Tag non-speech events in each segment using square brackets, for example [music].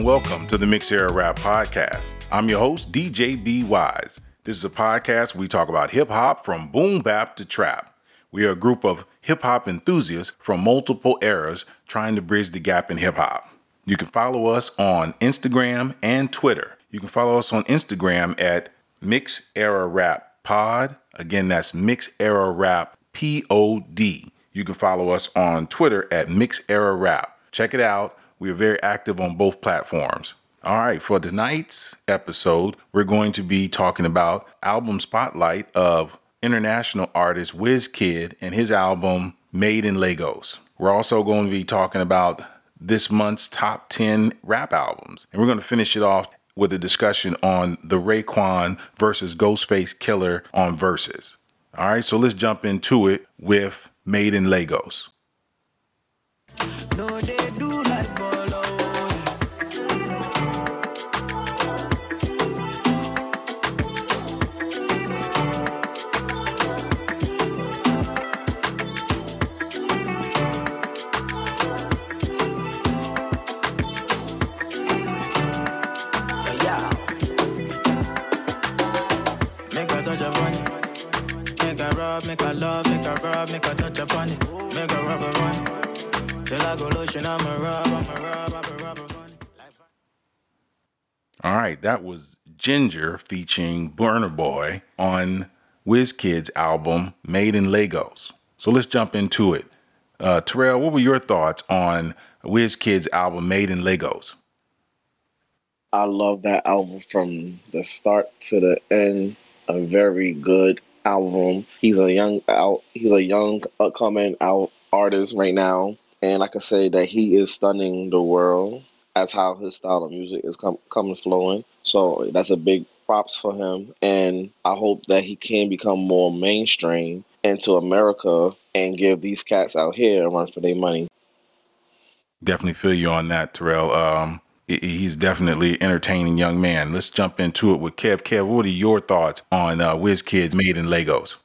And welcome to the Mix Era Rap Podcast. I'm your host, DJ B Wise. This is a podcast we talk about hip hop from boom bap to trap. We are a group of hip hop enthusiasts from multiple eras trying to bridge the gap in hip hop. You can follow us on Instagram and Twitter. You can follow us on Instagram at Mix Era Rap Pod. Again, that's Mix Era Rap P O D. You can follow us on Twitter at Mix Era Rap. Check it out. We are very active on both platforms. All right, for tonight's episode, we're going to be talking about album spotlight of international artist Wizkid and his album Made in Lagos. We're also going to be talking about this month's top 10 rap albums. And we're going to finish it off with a discussion on the Raekwon versus Ghostface Killah on Verzuz. All right, so let's jump into it with Made in Lagos. No, make a love, make a rub, make a touch upon it, make a rubber run. Till I go lotion, I'm a rub, I'm a rub, I'm a rubber All right, that was Ginger featuring Burna Boy on Wizkid's album Made in Lagos. So let's jump into it. Uh, Terrell, what were your thoughts on Wizkid's album Made in Lagos? I love that album from the start to the end. A very good album. He's a young out. He's a young upcoming out artist right now, and I can say that he is stunning the world as how his style of music is com- coming flowing. So that's a big props for him, and I hope that he can become more mainstream into America and give these cats out here a run for their money. Definitely feel you on that, Terrell. Um, he's definitely entertaining young man. Let's jump into it with Kev. Kev, what are your thoughts on uh, Wizkid's Made in Lagos?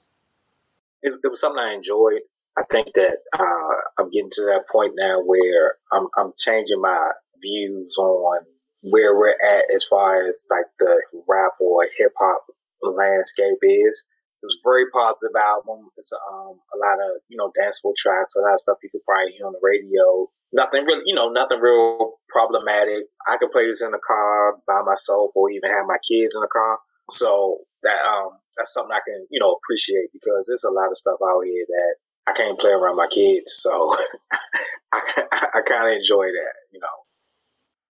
It, it, was something I enjoyed. I think that uh, I'm getting to that point now where I'm, I'm changing my views on where we're at as far as like the rap or hip hop landscape is. It was a very positive album. It's um, a lot of you know danceable tracks, a lot of stuff you could probably hear on the radio nothing really, you know, nothing real problematic. I can play this in the car by myself or even have my kids in the car. So that, um, that's something I can, you know, appreciate because there's a lot of stuff out here that I can't play around my kids. So [laughs] I, I kind of enjoy that, you know.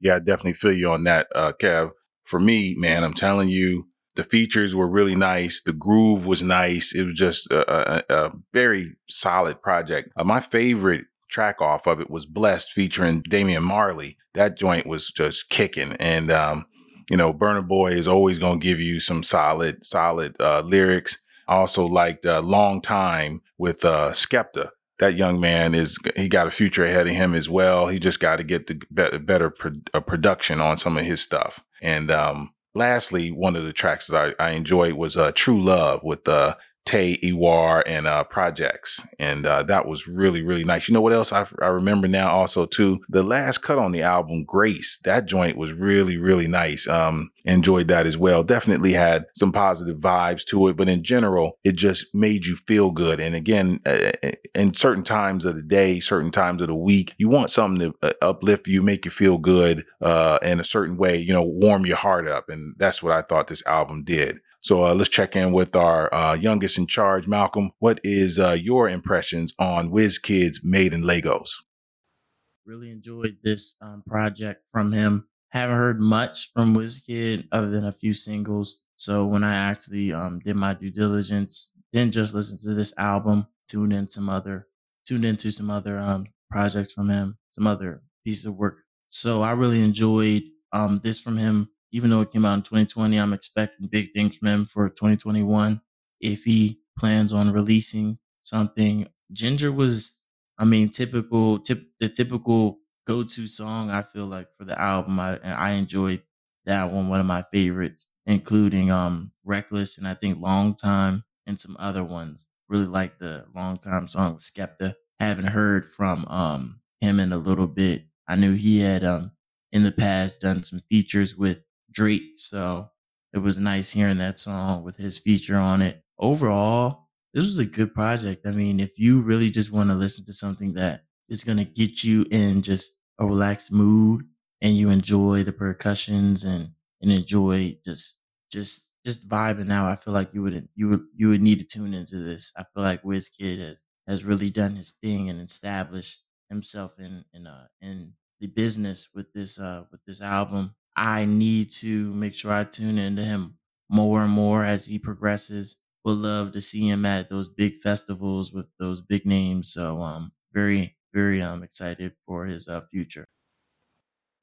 Yeah, I definitely feel you on that, uh, Kev. For me, man, I'm telling you, the features were really nice. The groove was nice. It was just a, a, a very solid project. Uh, my favorite track off of it was Blessed featuring Damian Marley. That joint was just kicking. And, um, you know, Burna Boy is always going to give you some solid, solid uh, lyrics. I also liked uh, Long Time with uh, Skepta. That young man is, he got a future ahead of him as well. He just got to get the better, better pro- uh, production on some of his stuff. And um, lastly, one of the tracks that I, I enjoyed was uh, True Love with uh, Tay Iwar and uh, Projexx, and uh, that was really really nice. You know what else I, I remember now also too? The last cut on the album, Grace, that joint was really really nice. Um, enjoyed that as well. Definitely had some positive vibes to it, but in general, it just made you feel good. And again, uh, uh in certain times of the day, certain times of the week, you want something to uh, uplift you, make you feel good uh, in a certain way. You know, warm your heart up, and that's what I thought this album did. So uh, let's check in with our uh, youngest in charge, Malcolm. What is uh, your impressions on Wizkid's Made in Lagos? Really enjoyed this um, project from him. Haven't heard much from Wizkid other than a few singles. So when I actually um, did my due diligence, didn't just listen to this album, tuned in some other, tuned into some other um, projects from him, some other pieces of work. So I really enjoyed um, this from him even though it came out in 2020, I'm expecting big things from him for 2021. If he plans on releasing something, Ginger was, I mean, typical, tip, the typical go-to song. I feel like for the album, I, I enjoyed that one, one of my favorites, including, um, Reckless and I think Long Time and some other ones. Really like the Long Time song with Skepta. Haven't heard from, um, him in a little bit. I knew he had, um, in the past done some features with Drake. So it was nice hearing that song with his feature on it. Overall, this was a good project. I mean, if you really just want to listen to something that is going to get you in just a relaxed mood and you enjoy the percussions and, and enjoy just, just, just vibing out, I feel like you would, you would, you would need to tune into this. I feel like Wizkid has, has really done his thing and established himself in, in, uh, in the business with this, uh, with this album. I need to make sure I tune into him more and more as he progresses. Would love to see him at those big festivals with those big names. So, um, very, very, um, excited for his, uh, future.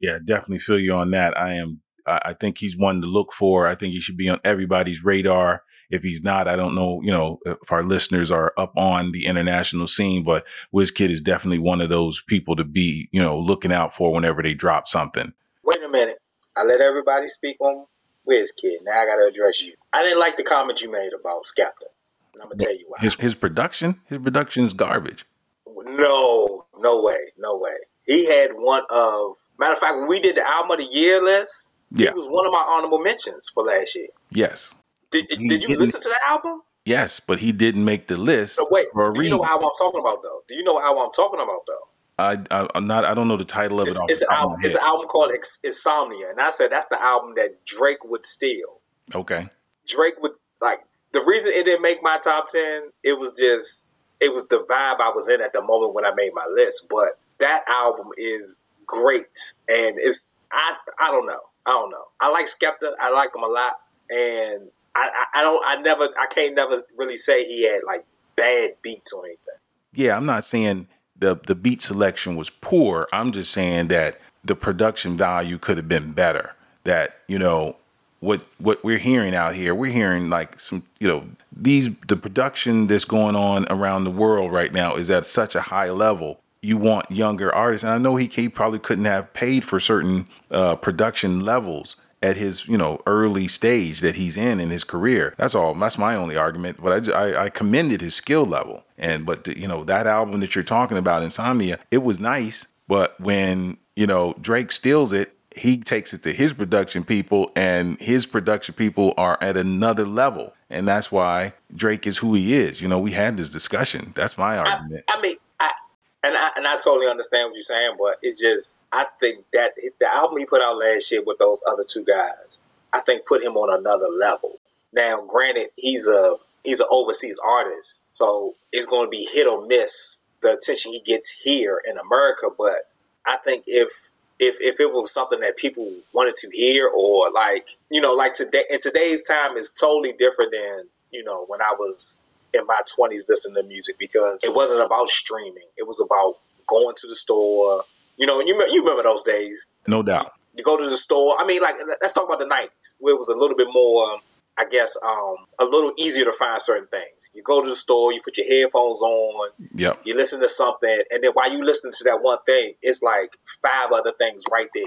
Yeah, definitely feel you on that. I am. I think he's one to look for. I think he should be on everybody's radar. If he's not, I don't know. You know, if our listeners are up on the international scene, but Wizkid is definitely one of those people to be, you know, looking out for whenever they drop something. Wait a minute. I let everybody speak on Wizkid. Now I got to address you. I didn't like the comment you made about Skepta. And I'm gonna tell you why. His his production, his production is garbage. No, no way, no way. He had one of Matter of fact, when we did the album of the year list, yeah. he was one of my honorable mentions for last year. Yes. Did, did you listen to the album? Yes, but he didn't make the list. So wait, for a do you know album I'm talking about though? Do you know album I'm talking about though? I, I am not. I don't know the title of it's, it. It's, an album. It's an album called Insomnia, and I said that's the album that Drake would steal. Okay. Drake would like the reason it didn't make my top ten. It was just it was the vibe I was in at the moment when I made my list. But that album is great, and it's I I don't know. I don't know. I like Skepta. I like him a lot, and I, I, I don't. I never. I can't never really say he had like bad beats or anything. Yeah, I'm not saying the the beat selection was poor. I'm just saying that the production value could have been better. That you know what what we're hearing out here, we're hearing like some you know these the production that's going on around the world right now is at such a high level you want younger artists. And I know he, he probably couldn't have paid for certain uh, production levels at his you know early stage that he's in in his career. That's all. That's my only argument. But I, I, I commended his skill level. And but you know that album that you're talking about, Insomnia, it was nice. But when you know Drake steals it, he takes it to his production people, and his production people are at another level. And that's why Drake is who he is. You know, we had this discussion. That's my argument. I, I mean, and I and I totally understand what you're saying, but it's just I think that the album he put out last year with those other two guys, I think put him on another level. Now, granted, he's a he's an overseas artist, so it's going to be hit or miss the attention he gets here in America. But I think if if if it was something that people wanted to hear, or like you know, like today in today's time is totally different than you know when I was in my 20s listening to music because it wasn't about streaming. It was about going to the store. You know, and you, you remember those days. No doubt. You go to the store. I mean, like, let's talk about the 90s, where it was a little bit more, I guess, um, a little easier to find certain things. You go to the store, you put your headphones on, yep. you listen to something, and then while you listen to that one thing, it's like five other things right there.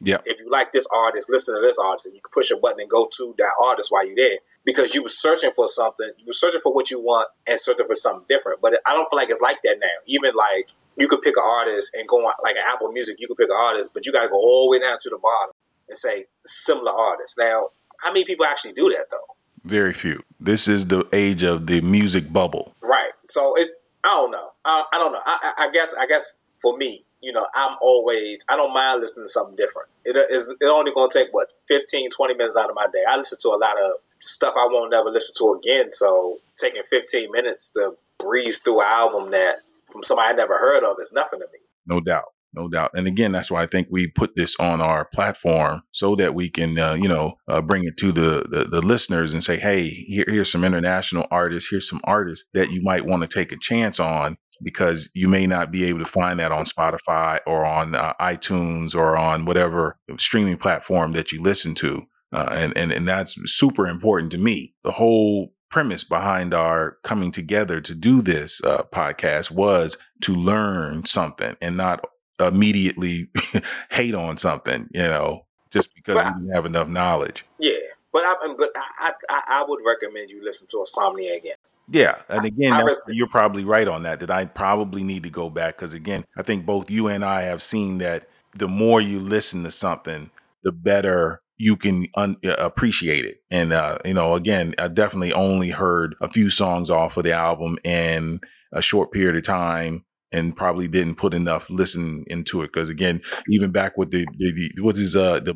Yeah. If you like this artist, listen to this artist, and you can push a button and go to that artist while you're there because you were searching for something. You were searching for what you want and searching for something different. But I don't feel like it's like that now. Even like you could pick an artist and go on like an Apple Music, you could pick an artist, but you got to go all the way down to the bottom and say similar artists. Now, how many people actually do that though? Very few. This is the age of the music bubble. Right. So it's I don't know. I, I don't know. I, I guess I guess for me, you know, I'm always, I don't mind listening to something different. It is it only going to take, what, 15, 20 minutes out of my day. I listen to a lot of stuff I won't ever listen to again. So taking 15 minutes to breeze through an album that from somebody I never heard of is nothing to me. No doubt. No doubt. And again, that's why I think we put this on our platform so that we can, uh, you know, uh, bring it to the, the, the listeners and say, hey, here, here's some international artists. Here's some artists that you might want to take a chance on because you may not be able to find that on Spotify or on uh, iTunes or on whatever streaming platform that you listen to. Uh, and, and, and that's super important to me. The whole premise behind our coming together to do this uh, podcast was to learn something and not immediately [laughs] hate on something, you know, just because but, we didn't have enough knowledge. Yeah, but I, but I, I, I would recommend you listen to Insomnia again. Yeah, and again, you're probably right on that. That I probably need to go back because again, I think both you and I have seen that the more you listen to something, the better you can un- uh, appreciate it. And uh, you know, again, I definitely only heard a few songs off of the album in a short period of time and probably didn't put enough listen into it because again even back with the, the, the what's his uh the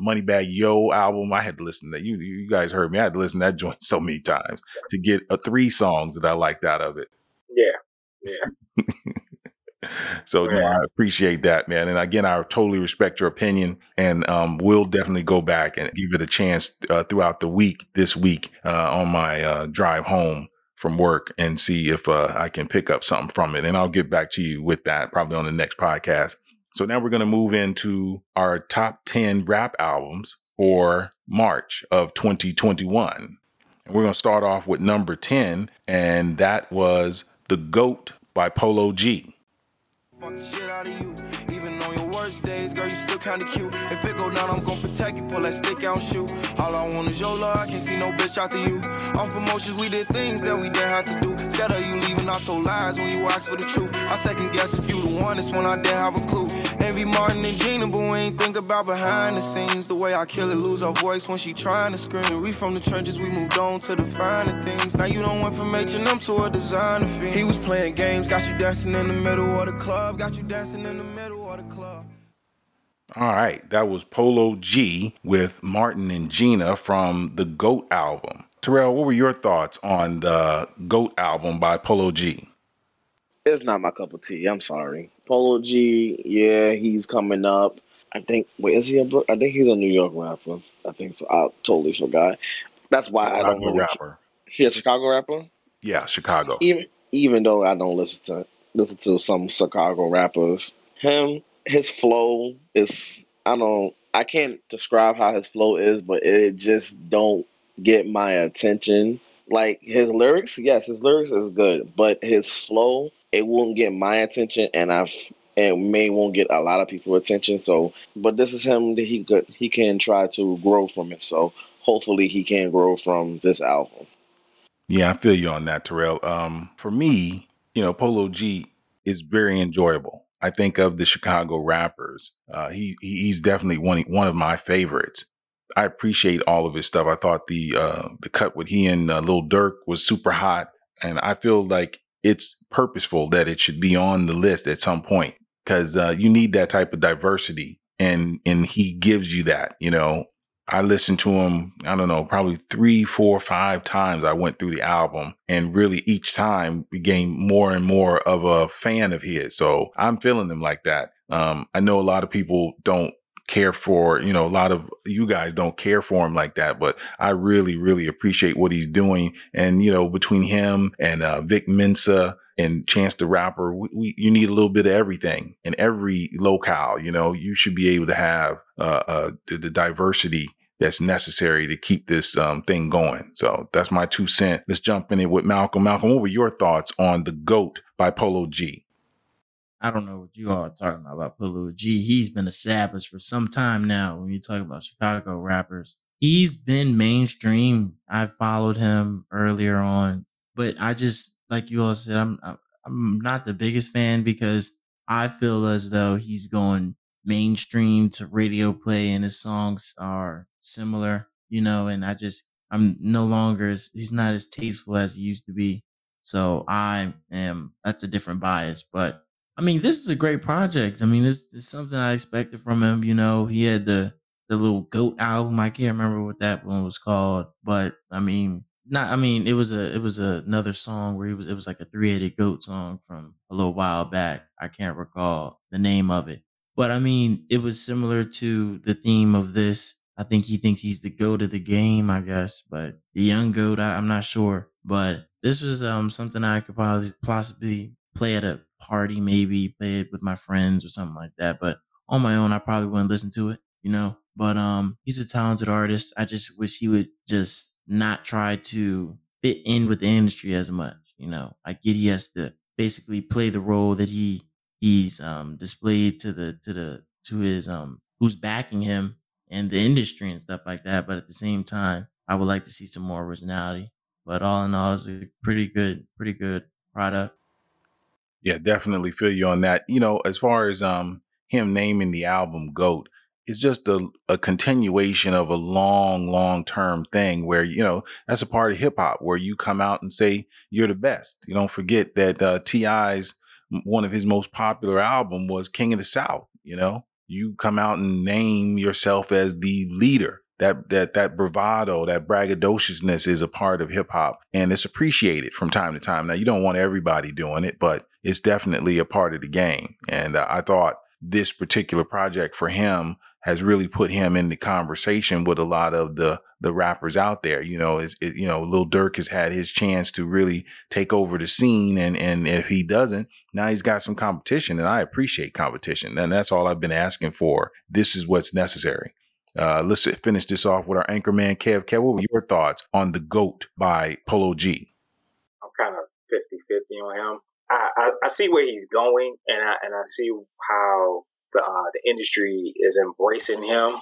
Yo album i had to listen to that you you guys heard me i had to listen to that [laughs] joint so many times to get uh, three songs that i liked out of it yeah yeah [laughs] so no, I appreciate that, man. And again, I totally respect your opinion, and um, we'll definitely go back and give it a chance uh, throughout the week this week uh, on my uh, drive home from work and see if uh, I can pick up something from it. And I'll get back to you with that probably on the next podcast. So now we're going to move into our top 10 rap albums for March of 2021. And we're going to start off with number 10, and that was The GOAT by Polo G. Fuck the shit out of you. Even on your worst days, girl, you still kinda cute. If it go down, I'm gonna protect you. Pull that stick out and shoot. All I want is your love. I can't see no bitch after you. Off emotions, we did things that we didn't have to do. Instead of you leaving, I told lies when you asked for the truth. I second guess if you the one, it's when I didn't have a clue. Envy Martin and Gina, but we ain't think about behind the scenes. The way I kill it, lose her voice when she trying to scream. We from the trenches, we moved on to the finer things. Now you don't went from H&M to a designer fiend. He was playing games, got you dancing in the middle of the club, got you dancing in the middle of the club. All right, that was Polo G with Martin and Gina from the GOAT album. Terrell, what were your thoughts on the GOAT album by Polo G? It's not my cup of tea. I'm sorry. Polo G, yeah, he's coming up. I think. Wait, is he a? I think he's a New York rapper. I think so. I totally forgot. That's why Chicago I don't know. Rapper. He's a Chicago rapper. Yeah, Chicago. Even even though I don't listen to listen to some Chicago rappers, him his flow is I don't I can't describe how his flow is, but it just don't get my attention. Like his lyrics, yes, his lyrics is good, but his flow it won't get my attention, and I've and may won't get a lot of people attention. So, but this is him that he could he can try to grow from it. So hopefully he can grow from this album. Yeah, I feel you on that, Terrell. Um, for me, you know, Polo G is very enjoyable. I think of the Chicago rappers. Uh, he he's definitely one one of my favorites. I appreciate all of his stuff. I thought the uh, the cut with he and uh, Lil Durk was super hot, and I feel like it's purposeful that it should be on the list at some point because uh, you need that type of diversity, and and he gives you that. You know, I listened to him, I don't know, probably three, four, five times I went through the album and really each time became more and more of a fan of his. So I'm feeling him like that. Um, I know a lot of people don't care for, you know, a lot of you guys don't care for him like that, but I really, really appreciate what he's doing. And, you know, between him and uh, Vic Mensa, and Chance the Rapper, we, we, you need a little bit of everything in every locale. You know, you should be able to have uh, uh, the, the, diversity that's necessary to keep this um, thing going. So that's my two cent. Let's jump in it with Malcolm. Malcolm, what were your thoughts on the GOAT by Polo G? I don't know what you all are talking about, about Polo G. He's been established for some time now. When you talk about Chicago rappers, he's been mainstream. I followed him earlier on, but I just like you all said, I'm I'm not the biggest fan because I feel as though he's going mainstream to radio play and his songs are similar, you know, and I just I'm no longer as he's not as tasteful as he used to be. So I am that's a different bias. But I mean, this is a great project. I mean, this is something I expected from him. You know, he had the the little goat album. I can't remember what that one was called, but I mean, not I mean it was a it was a, another song where he was it was like a three headed goat song from a little while back. I can't recall the name of it. But I mean it was similar to the theme of this. I think he thinks he's the goat of the game, I guess. But the young goat, I, I'm not sure. But this was um something I could probably possibly play at a party, maybe play it with my friends or something like that. But on my own, I probably wouldn't listen to it, you know. But um, he's a talented artist. I just wish he would just not try to fit in with the industry as much. You know, I get he has to basically play the role that he he's um displayed to the to the to his um who's backing him and the industry and stuff like that. But at the same time, I would like to see some more originality. But all in all, it's a pretty good, pretty good product. Yeah, definitely feel you on that. You know, as far as um him naming the album GOAT is just a, a continuation of a long, long term thing where, you know, that's a part of hip hop where you come out and say you're the best. You don't forget that uh, T.I.'s one of his most popular album was King of the South, you know? You come out and name yourself as the leader that that that bravado, that braggadociousness is a part of hip hop, and it's appreciated from time to time. Now, you don't want everybody doing it, but it's definitely a part of the game. And uh, I thought this particular project for him has really put him in the conversation with a lot of the the rappers out there. You know, is it, you know, Lil Durk has had his chance to really take over the scene, and and if he doesn't, now he's got some competition, and I appreciate competition, and that's all I've been asking for. This is what's necessary. Uh, let's finish this off with our anchorman, Kev. Kev, what were your thoughts on The GOAT by Polo G? I'm kind of 50 50 on him. I, I, I, see where he's going, and I, and I see how the, uh, the industry is embracing him,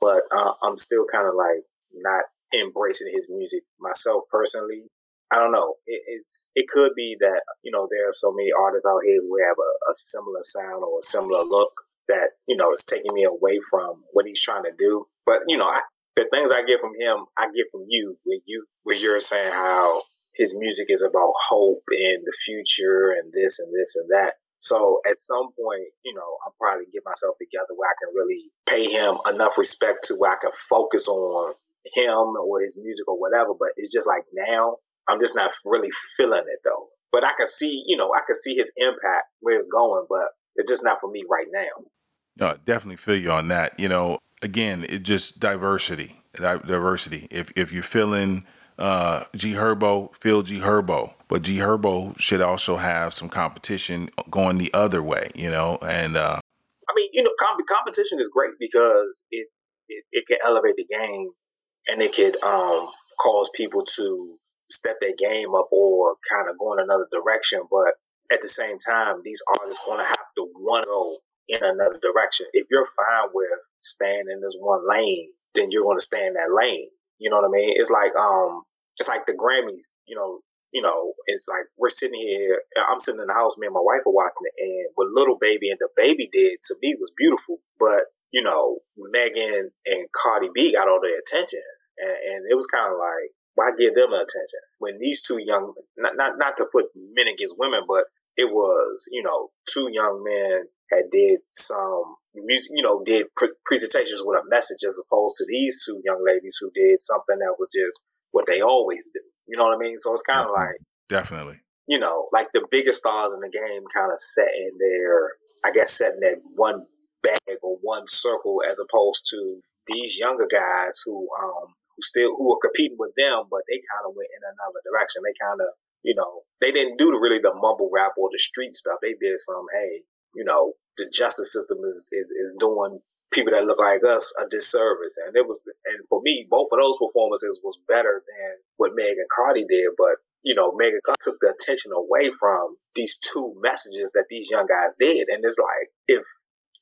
but uh, I'm still kind of like not embracing his music myself personally. I don't know. It, it's it could be that you know there are so many artists out here who have a, a similar sound or a similar look that you know is taking me away from what he's trying to do. But you know, I, the things I get from him, I get from you when you when you're saying how his music is about hope and the future and this and this and that. So at some point, you know, I'll probably get myself together where I can really pay him enough respect to where I can focus on him or his music or whatever. But it's just like now, I'm just not really feeling it though. But I can see, you know, I can see his impact where it's going, but it's just not for me right now. No, definitely feel you on that. You know, again, it just diversity, diversity. If if you're feeling uh, G Herbo, feel G Herbo, but G Herbo should also have some competition going the other way. You know, and uh, I mean, you know, comp- competition is great because it, it it can elevate the game, and it could um, cause people to step their game up or kind of go in another direction. But at the same time, these artists going to have to want to go in another direction. If you're fine with staying in this one lane, then you're going to stay in that lane. You know what I mean? It's like um, it's like the Grammys. You know, you know, it's like we're sitting here. I'm sitting in the house. Me and my wife are watching it, and what Lil Baby and DaBaby did to me was beautiful. But you know, Megan and Cardi B got all the attention, and, and it was kind of like, why give them attention when these two young, not not not to put men against women, but it was you know two young men had did some music, you know, did pre- presentations with a message as opposed to these two young ladies who did something that was just what they always do. You know what I mean? So it's kind of like definitely, you know, like the biggest stars in the game kind of set in their, I guess, set in that one bag or one circle as opposed to these younger guys who, um, who still who are competing with them, but they kind of went in another direction. They kind of, you know, they didn't do the really the mumble rap or the street stuff. They did some, hey, you know, the justice system is, is, is doing people that look like us a disservice. And it was, and for me, both of those performances was better than what Megan Cardi did. But, you know, Megan took the attention away from these two messages that these young guys did. And it's like, if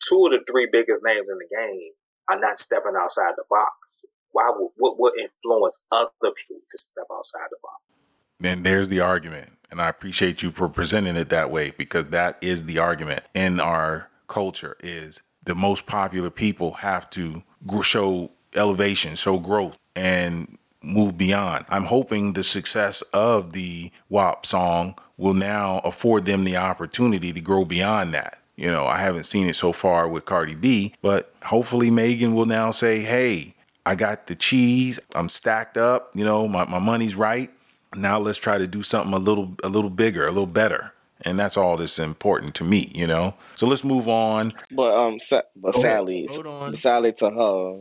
two of the three biggest names in the game are not stepping outside the box, why would, what would influence other people to step outside the box? Then there's the argument. And I appreciate you for presenting it that way because that is the argument in our culture is the most popular people have to show elevation, show growth and move beyond. I'm hoping the success of the WAP song will now afford them the opportunity to grow beyond that. You know, I haven't seen it so far with Cardi B, but hopefully Megan will now say, hey, I got the cheese. I'm stacked up. You know, my, my money's right now let's try to do something a little a little bigger, a little better. And that's all that's important to me, you know. So let's move on. But um, sa- but Hold Sally, Hold on. Sally to her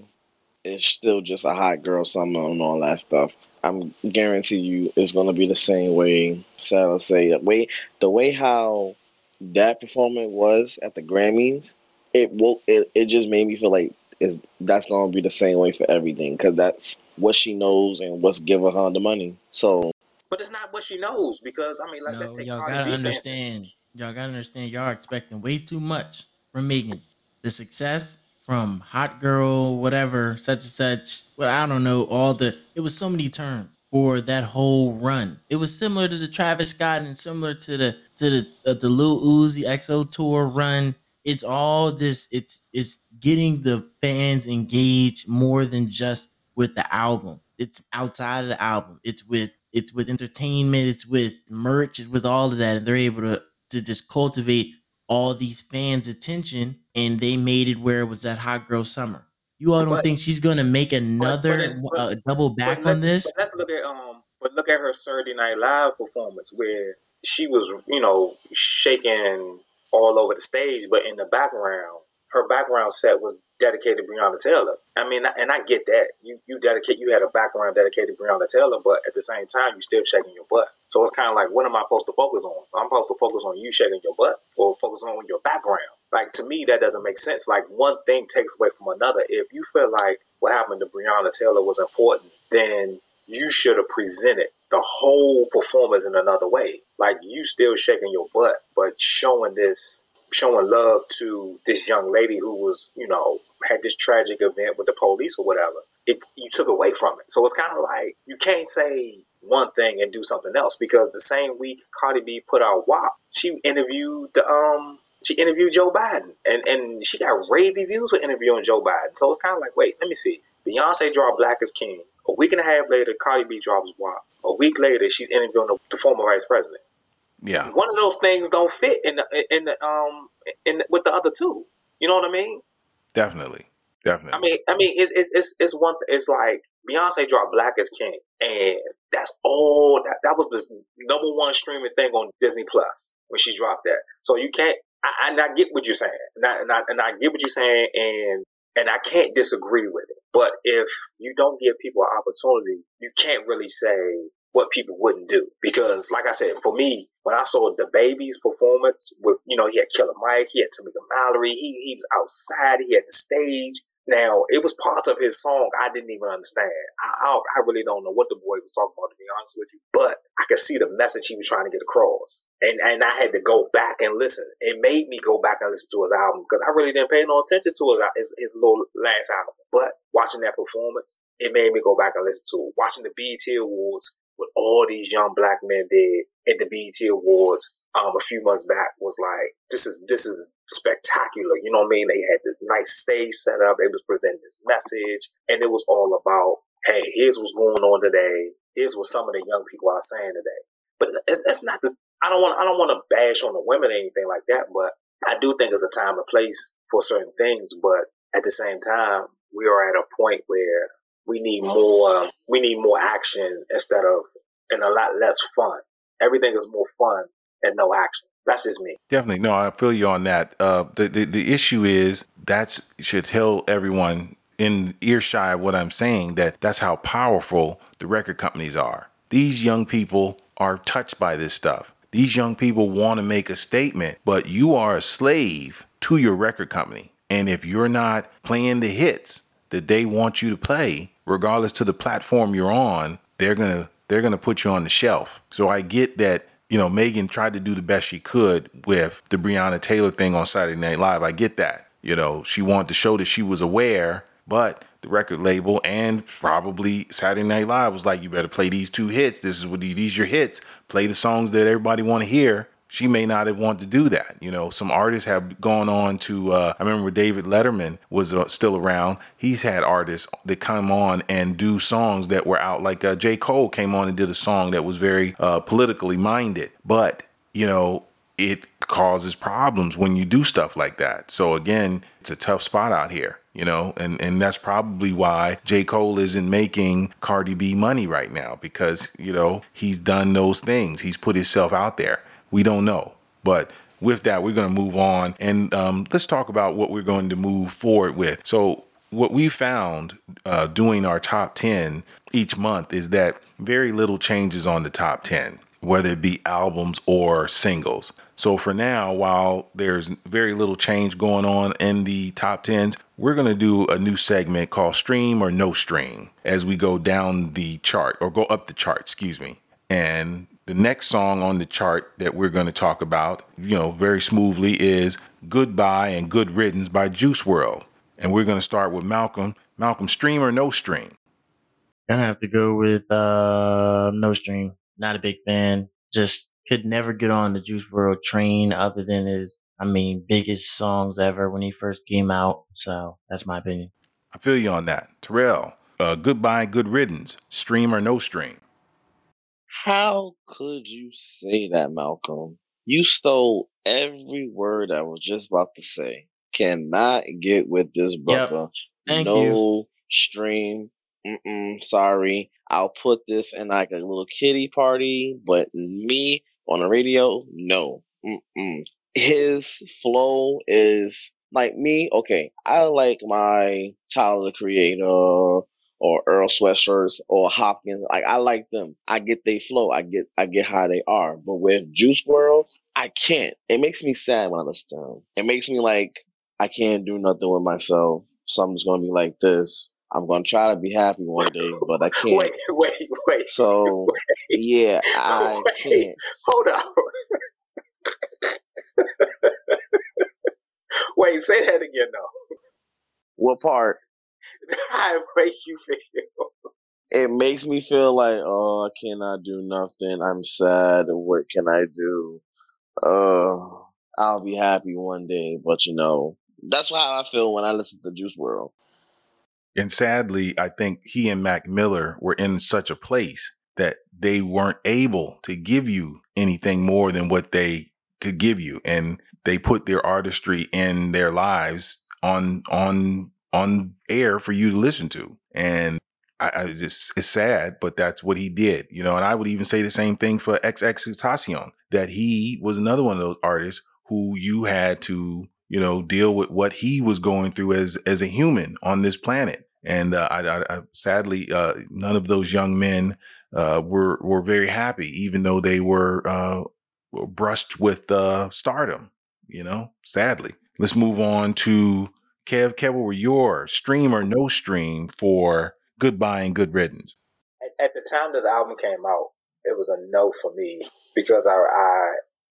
is still just a hot girl summer and all that stuff. I'm guarantee you it's gonna be the same way Sally say the way the way how that performance was at the Grammys. It will it, it just made me feel like is that's gonna be the same way for everything because that's what she knows and what's giving her the money. So but it's not what she knows because I mean, like, no, let's take y'all gotta understand. Y'all gotta understand. Y'all are expecting way too much from Megan. The success from hot girl, whatever, such and such. Well, I don't know all the. It was so many terms for that whole run. It was similar to the Travis Scott and similar to the to the uh, the Lil Uzi XO tour run. it's all this. It's it's getting the fans engaged more than just with the album. It's outside of the album. It's with it's with entertainment. It's with merch. It's with all of that, and they're able to to just cultivate all these fans' attention, and they made it where it was that hot girl summer. You all don't But think she's gonna make another but, but, uh, double back let, on this? let's look at um but look at her Saturday Night Live performance where she was you know shaking all over the stage, but in the background, her background set was dedicated Breonna Taylor. I mean, and I get that you you dedicate you had a background dedicated to Breonna Taylor, but at the same time, you still shaking your butt. So it's kind of like, what am I supposed to focus on? I'm supposed to focus on you shaking your butt, or focus on your background. Like to me, that doesn't make sense. Like one thing takes away from another. If you feel like what happened to Breonna Taylor was important, then you should have presented the whole performance in another way. Like you still shaking your butt, but showing this, showing love to this young lady who was, you know, had this tragic event with the police or whatever. It you took away from it. So it's kind of like you can't say one thing and do something else because the same week Cardi B put out WAP, she interviewed the um she interviewed Joe Biden and and she got rave reviews for interviewing Joe Biden. So it's kind of like, wait, let me see. Beyonce dropped Black is King. A week and a half later, Cardi B drops WAP. A week later, she's interviewing the, the former vice president. Yeah, One of those things don't fit in the, in the, um in with the other two. You know what I mean? definitely, definitely. I mean, I mean, it's it's it's, it's one. It's like Beyonce dropped Black as King, and that's all. That that was the number one streaming thing on Disney Plus when she dropped that. So you can't. I, and I get what you're saying, and I, and I and I get what you're saying, and and I can't disagree with it. But if you don't give people an opportunity, you can't really say what people wouldn't do. Because, like I said, for me, when I saw the baby's performance with, you know, he had Killer Mike, he had Tamika Mallory, he, he was outside, he had the stage. Now, it was part of his song I didn't even understand. I, I, I really don't know what the boy was talking about, to be honest with you. But I could see the message he was trying to get across. And, and I had to go back and listen. It made me go back and listen to his album because I really didn't pay no attention to his, his, his little last album. But watching that performance, it made me go back and listen to it. Watching the BET Awards, what all these young black men did at the BET Awards um, a few months back was like, this is this is spectacular. You know what I mean? They had this nice stage set up. They was presenting this message, and it was all about, hey, here's what's going on today. Here's what some of the young people are saying today. But it's, it's not the. I don't want. I don't want to bash on the women or anything like that. But I do think there's a time and place for certain things. But at the same time, we are at a point where we need more we need more action instead of and a lot less fun. Everything is more fun and no action. That's just me. Definitely. No, I feel you on that. Uh, the, the the issue is that should tell everyone in earshot of what I'm saying that that's how powerful the record companies are. These young people are touched by this stuff. These young people want to make a statement, but you are a slave to your record company. And if you're not playing the hits that they want you to play, regardless to the platform you're on, they're gonna they're gonna put you on the shelf. So I get that you know, Megan tried to do the best she could with the Breonna Taylor thing on Saturday Night Live. I get that. You know, she wanted to show that she was aware, but the record label and probably Saturday Night Live was like, you better play these two hits. This is what these your hits. Play the songs that everybody want to hear. She may not have wanted to do that. You know, some artists have gone on to. Uh, I remember David Letterman was uh, still around. He's had artists that come on and do songs that were out. Like uh, J. Cole came on and did a song that was very uh, politically minded, but you know, it causes problems when you do stuff like that. So again, it's a tough spot out here, you know, and and that's probably why J. Cole isn't making Cardi B money right now because, you know, he's done those things. He's put himself out there. We don't know. But with that, we're going to move on and um, let's talk about what we're going to move forward with. So what we found uh, doing our top 10 each month is that very little changes on the top 10 whether it be albums or singles. So for now, while there's very little change going on in the top 10s, we're going to do a new segment called Stream or No Stream as we go down the chart or go up the chart, excuse me. And the next song on the chart that we're going to talk about, you know, very smoothly is Goodbye and Good Riddance by Juice WRLD. And we're going to start with Malcolm. Malcolm, stream or no stream? Gonna have to go with uh no stream. Not a big fan. Just could never get on the Juice WRLD train other than his I mean, biggest songs ever when he first came out. So that's my opinion. I feel you on that. Terrell, uh, goodbye, good riddance. Stream or no stream? How could you say that, Malcolm? You stole every word I was just about to say. Cannot get with this brother. Thank no you. stream. Mm-mm, sorry. I'll put this in like a little kitty party, but me on the radio, no. Mm-mm. His flow is like me. Okay, I like my Tyler the Creator or Earl Sweatshirts or Hopkins. Like I like them. I get they flow. I get I get how they are. But with Juice WRLD, I can't. It makes me sad when I listen to him. It makes me like I can't do nothing with myself. So I'm just gonna be like this. I'm gonna try to be happy one day, but I [laughs] can't. Wait, wait, wait. So wait, yeah, [laughs] I wait. can't. Hold on. [laughs] wait, say that again, though. What part? [laughs] How it make you feel? It makes me feel like, oh, I cannot do nothing. I'm sad. What can I do? Uh, I'll be happy one day, but you know, that's how I feel when I listen to Juice WRLD. And sadly, I think he and Mac Miller were in such a place that they weren't able to give you anything more than what they could give you. And they put their artistry in their lives on on on air for you to listen to. And I, I just it's sad, but that's what he did, you know. And I would even say the same thing for XXXTentacion, that he was another one of those artists who you had to, you know, deal with what he was going through as as a human on this planet. And uh, I, I, I sadly, uh, none of those young men uh, were were very happy, even though they were uh, brushed with uh, stardom. You know, sadly. Let's move on to Kev. Kev, what were your stream or no stream for Goodbye and Good Riddance? At, at the time this album came out, it was a no for me because I, I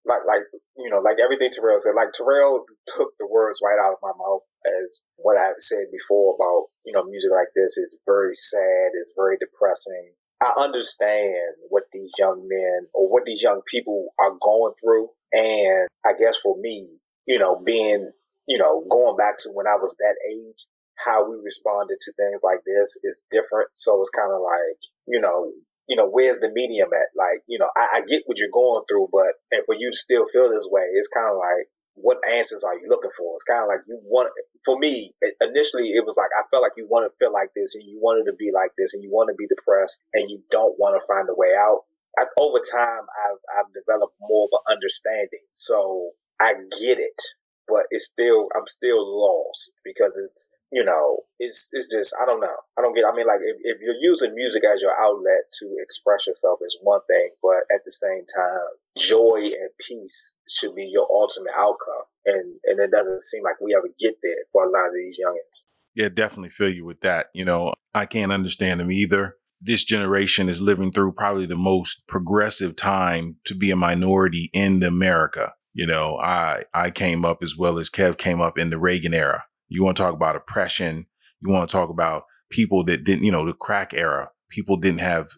like like you know like everything Terrell said. Like Terrell took the words right out of my mouth as what I've said before about you know music like this is very sad, it's very depressing. I understand what these young men or what these young people are going through, and I guess for me, you know, being you know going back to when I was that age, how we responded to things like this is different. So it's kind of like you know you know, where's the medium at? Like, you know, I, I get what you're going through, but and for you to still feel this way, it's kind of like, what answers are you looking for? It's kind of like you want, for me, it, initially it was like, I felt like you want to feel like this and you wanted to be like this and you want to be depressed and you don't want to find a way out. I, over time, I've, I've developed more of an understanding. So I get it, but it's still, I'm still lost because it's, you know, it's it's just I don't know. I don't get. I mean, like if, if you're using music as your outlet to express yourself is one thing, but at the same time, joy and peace should be your ultimate outcome, and and it doesn't seem like we ever get there for a lot of these youngins. Yeah, definitely feel you with that. You know, I can't understand them either. This generation is living through probably the most progressive time to be a minority in America. You know, I I came up as well as Kev came up in the Reagan era you want to talk about oppression. You want to talk about people that didn't, you know, the crack era. People didn't have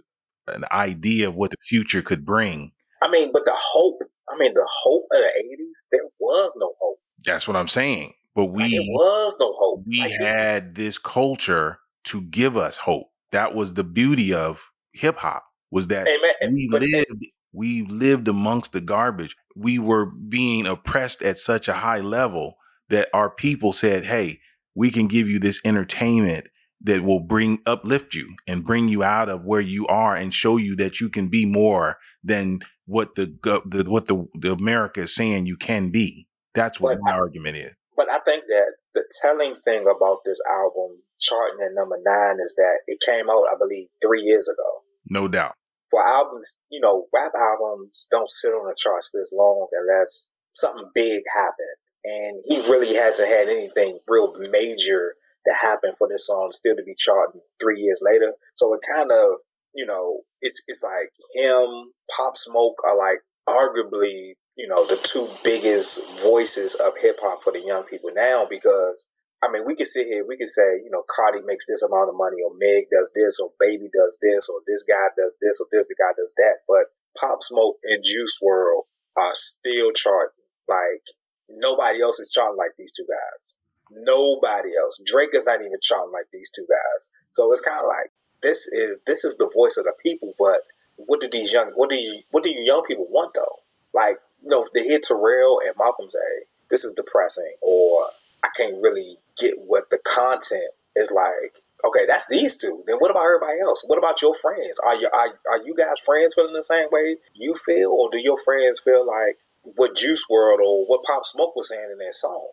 an idea of what the future could bring. I mean, but the hope. I mean, the hope of the eighties. There was no hope. That's what I'm saying. But we, like, there was no hope. We like, had this culture to give us hope. That was the beauty of hip hop. Was that Amen. we but, lived we lived amongst the garbage. We were being oppressed at such a high level that our people said, Hey, we can give you this entertainment that will bring uplift you and bring you out of where you are and show you that you can be more than what the, the what the, the America is saying you can be. That's what but my I, argument is. But I think that the telling thing about this album charting at number nine is that it came out, I believe, three years ago. No doubt. For albums, you know, rap albums don't sit on the charts this long unless something big happened and he really hasn't had anything real major to happen for this song still to be charting three years later. So it kind of, you know, it's it's like him, Pop Smoke are like arguably, you know, the two biggest voices of hip hop for the young people now because I mean, we could sit here, we could say, you know, Cardi makes this amount of money, or Meg does this, or Baby does this, or this guy does this, or this guy does that. But Pop Smoke and Juice WRLD are still charting. Like, nobody else is charting like these two guys. Nobody else. Drake is not even charting like these two guys. So it's kind of like this is this is the voice of the people. But what do these young what do you what do you young people want though? Like you know, the hit to hear Terrell and Malcolm say this is depressing, or I can't really get what the content is like. Okay, that's these two. Then what about everybody else? What about your friends? Are you are, are you guys friends feeling the same way you feel, or do your friends feel like what Juice WRLD or what Pop Smoke was saying in that song?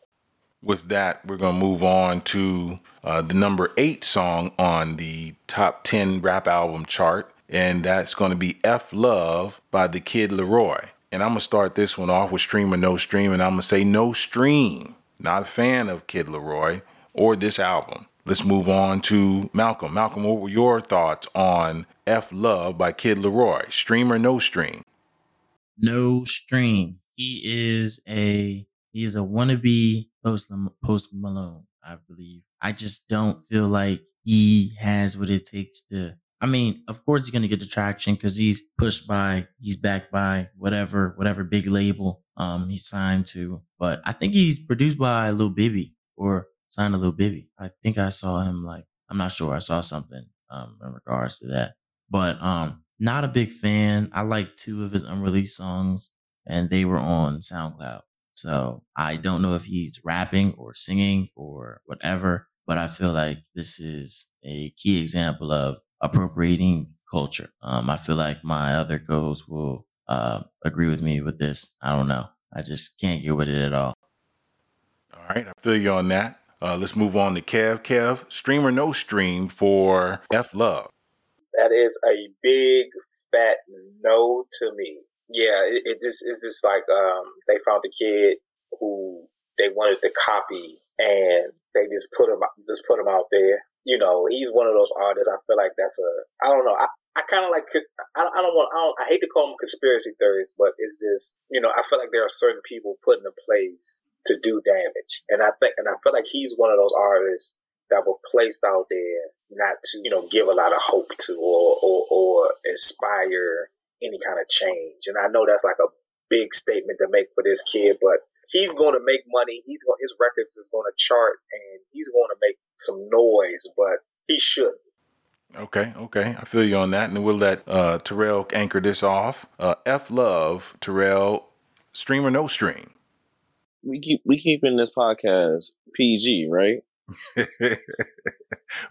With that, we're to move on to uh, the number eight song on the top 10 rap album chart, and that's to be F Love by the Kid LAROI. And I'm to start this one off with Stream or No Stream, and I'm to say No Stream. Not a fan of Kid LAROI or this album. Let's move on to Malcolm. Malcolm, what were your thoughts on F Love by Kid LAROI? Stream or no stream? No stream. He is a he is a wannabe post post Malone, I believe. I just don't feel like he has what it takes to. I mean, of course he's gonna get the traction because he's pushed by, he's backed by whatever whatever big label um he's signed to. But I think he's produced by Lil Bibby or signed to Lil Bibby. I think I saw him like I'm not sure. I saw something um in regards to that. But um not a big fan. I like two of his unreleased songs and they were on SoundCloud. So I don't know if he's rapping or singing or whatever, but I feel like this is a key example of appropriating culture. Um, I feel like my other co will uh, agree with me with this. I don't know. I just can't get with it at all. All right, I feel you on that. Uh, let's move on to Kev. Kev, stream or no stream for F Love? That is a big fat no to me. Yeah, it, it this is just like um, they found a kid who they wanted to copy, and they just put him just put him out there. You know, he's one of those artists. I feel like that's a I don't know. I, I kind of like I, don't want I, don't, I hate to call them conspiracy theories, but it's just you know I feel like there are certain people put in place to do damage, and I think and I feel like he's one of those artists that were placed out there not to you know give a lot of hope to or or, or inspire any kind of change. And I know that's like a big statement to make for this kid, but he's going to make money. He's going, his records is going to chart, and he's going to make some noise, but he shouldn't. Okay, okay, I feel you on that, and we'll let uh, Terrell anchor this off. Uh, F Love, Terrell, stream or no stream? We keep we keeping this podcast PG, right? [laughs]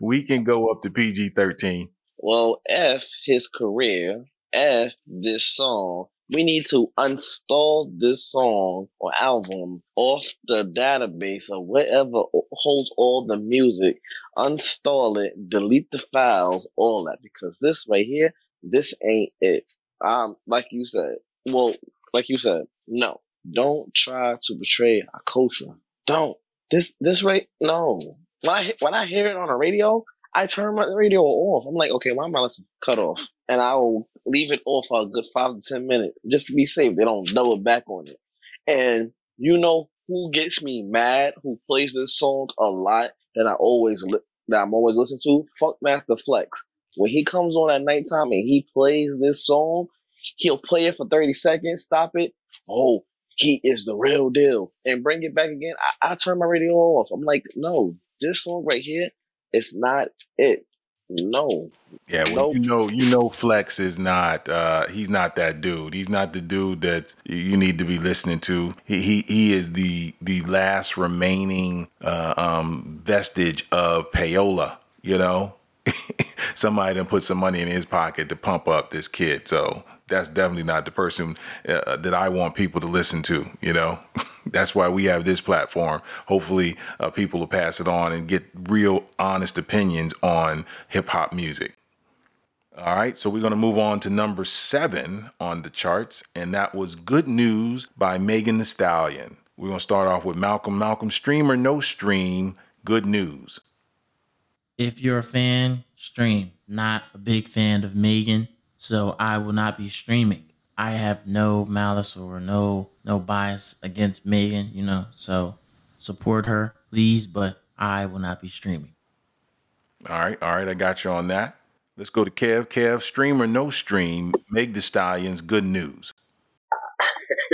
we can go up to PG thirteen. Well, F his career F this song. We need to uninstall this song or album off the database or whatever holds all the music. Uninstall it, delete the files, all that, because this right here, this ain't it. Um, like you said, well, like you said, no, don't try to betray our culture. Don't. This, this right, no. When I, when I hear it on the radio, I turn my radio off. I'm like, okay, why am I listening? Cut off. And I will leave it off for a good five to ten minutes just to be safe. They don't double back on it. And you know who gets me mad? Who plays this song a lot that I always li- that I'm always listening to? Funkmaster Flex. When he comes on at nighttime and he plays this song, he'll play it for 30 seconds, stop it. Oh, he is the real deal. And bring it back again. I, I turn my radio off. I'm like, no, this song right here it's not it. No. Yeah, well, nope. you know, you know, Flex is not. uh He's not that dude. He's not the dude that you need to be listening to. He he, he is the the last remaining uh, um vestige of payola. You know, [laughs] somebody done put some money in his pocket to pump up this kid. So that's definitely not the person uh, that I want people to listen to. You know, [laughs] that's why we have this platform. Hopefully, uh, people will pass it on and get real, honest opinions on hip hop music. All right, so we're going to move on to number seven on the charts, and that was Good News by Megan Thee Stallion. We're going to start off with Malcolm. Malcolm, stream or no stream, Good News. If you're a fan, stream. Not a big fan of Megan, so I will not be streaming. I have no malice or no no bias against Megan, you know. So support her, please, but I will not be streaming. All right, all right, I got you on that. Let's go to Kev. Kev, stream or no stream, Meg Thee Stallion's good news. [laughs]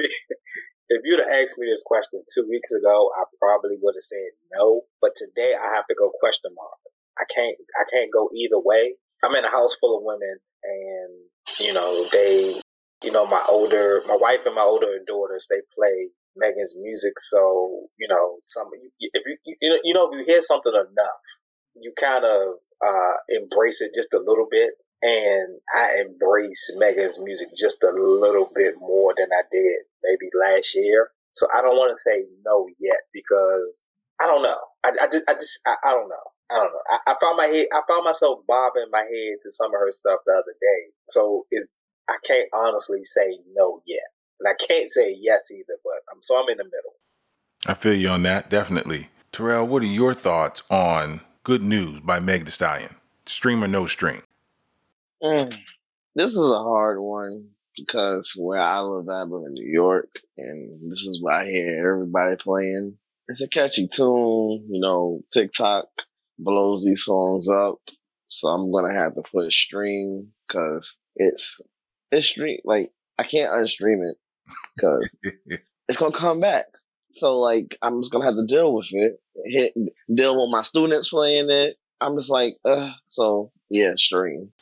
if you'd have asked me this question two weeks ago, I probably would have said no. But today I have to go question mark. I can't I can't go either way. I'm in a house full of women and you know, they you know, my older my wife and my older daughters, they play Megan's music. So, you know, some if you you know, you know if you hear something enough, you kind of uh, embrace it just a little bit. And I embrace Megan's music just a little bit more than I did maybe last year. So I don't want to say no yet because I don't know. I, I just, I just, I, I, don't know. I don't know. I, I, found my head, I found myself bobbing my head to some of her stuff the other day. So is I can't honestly say no yet, and I can't say yes either. But I'm so I'm in the middle. I feel you on that definitely. Terrell, what are your thoughts on "Good News" by Meg Thee Stallion? Stream or no stream? Mm, this is a hard one because where I live, I live in New York, and this is what I hear everybody playing. It's a catchy tune, you know. TikTok blows these songs up, so I'm gonna have to put stream because it's it's stream like I can't unstream it because [laughs] it's gonna come back. So like I'm just gonna have to deal with it. Hit deal with my students playing it. I'm just like, uh. So yeah, stream.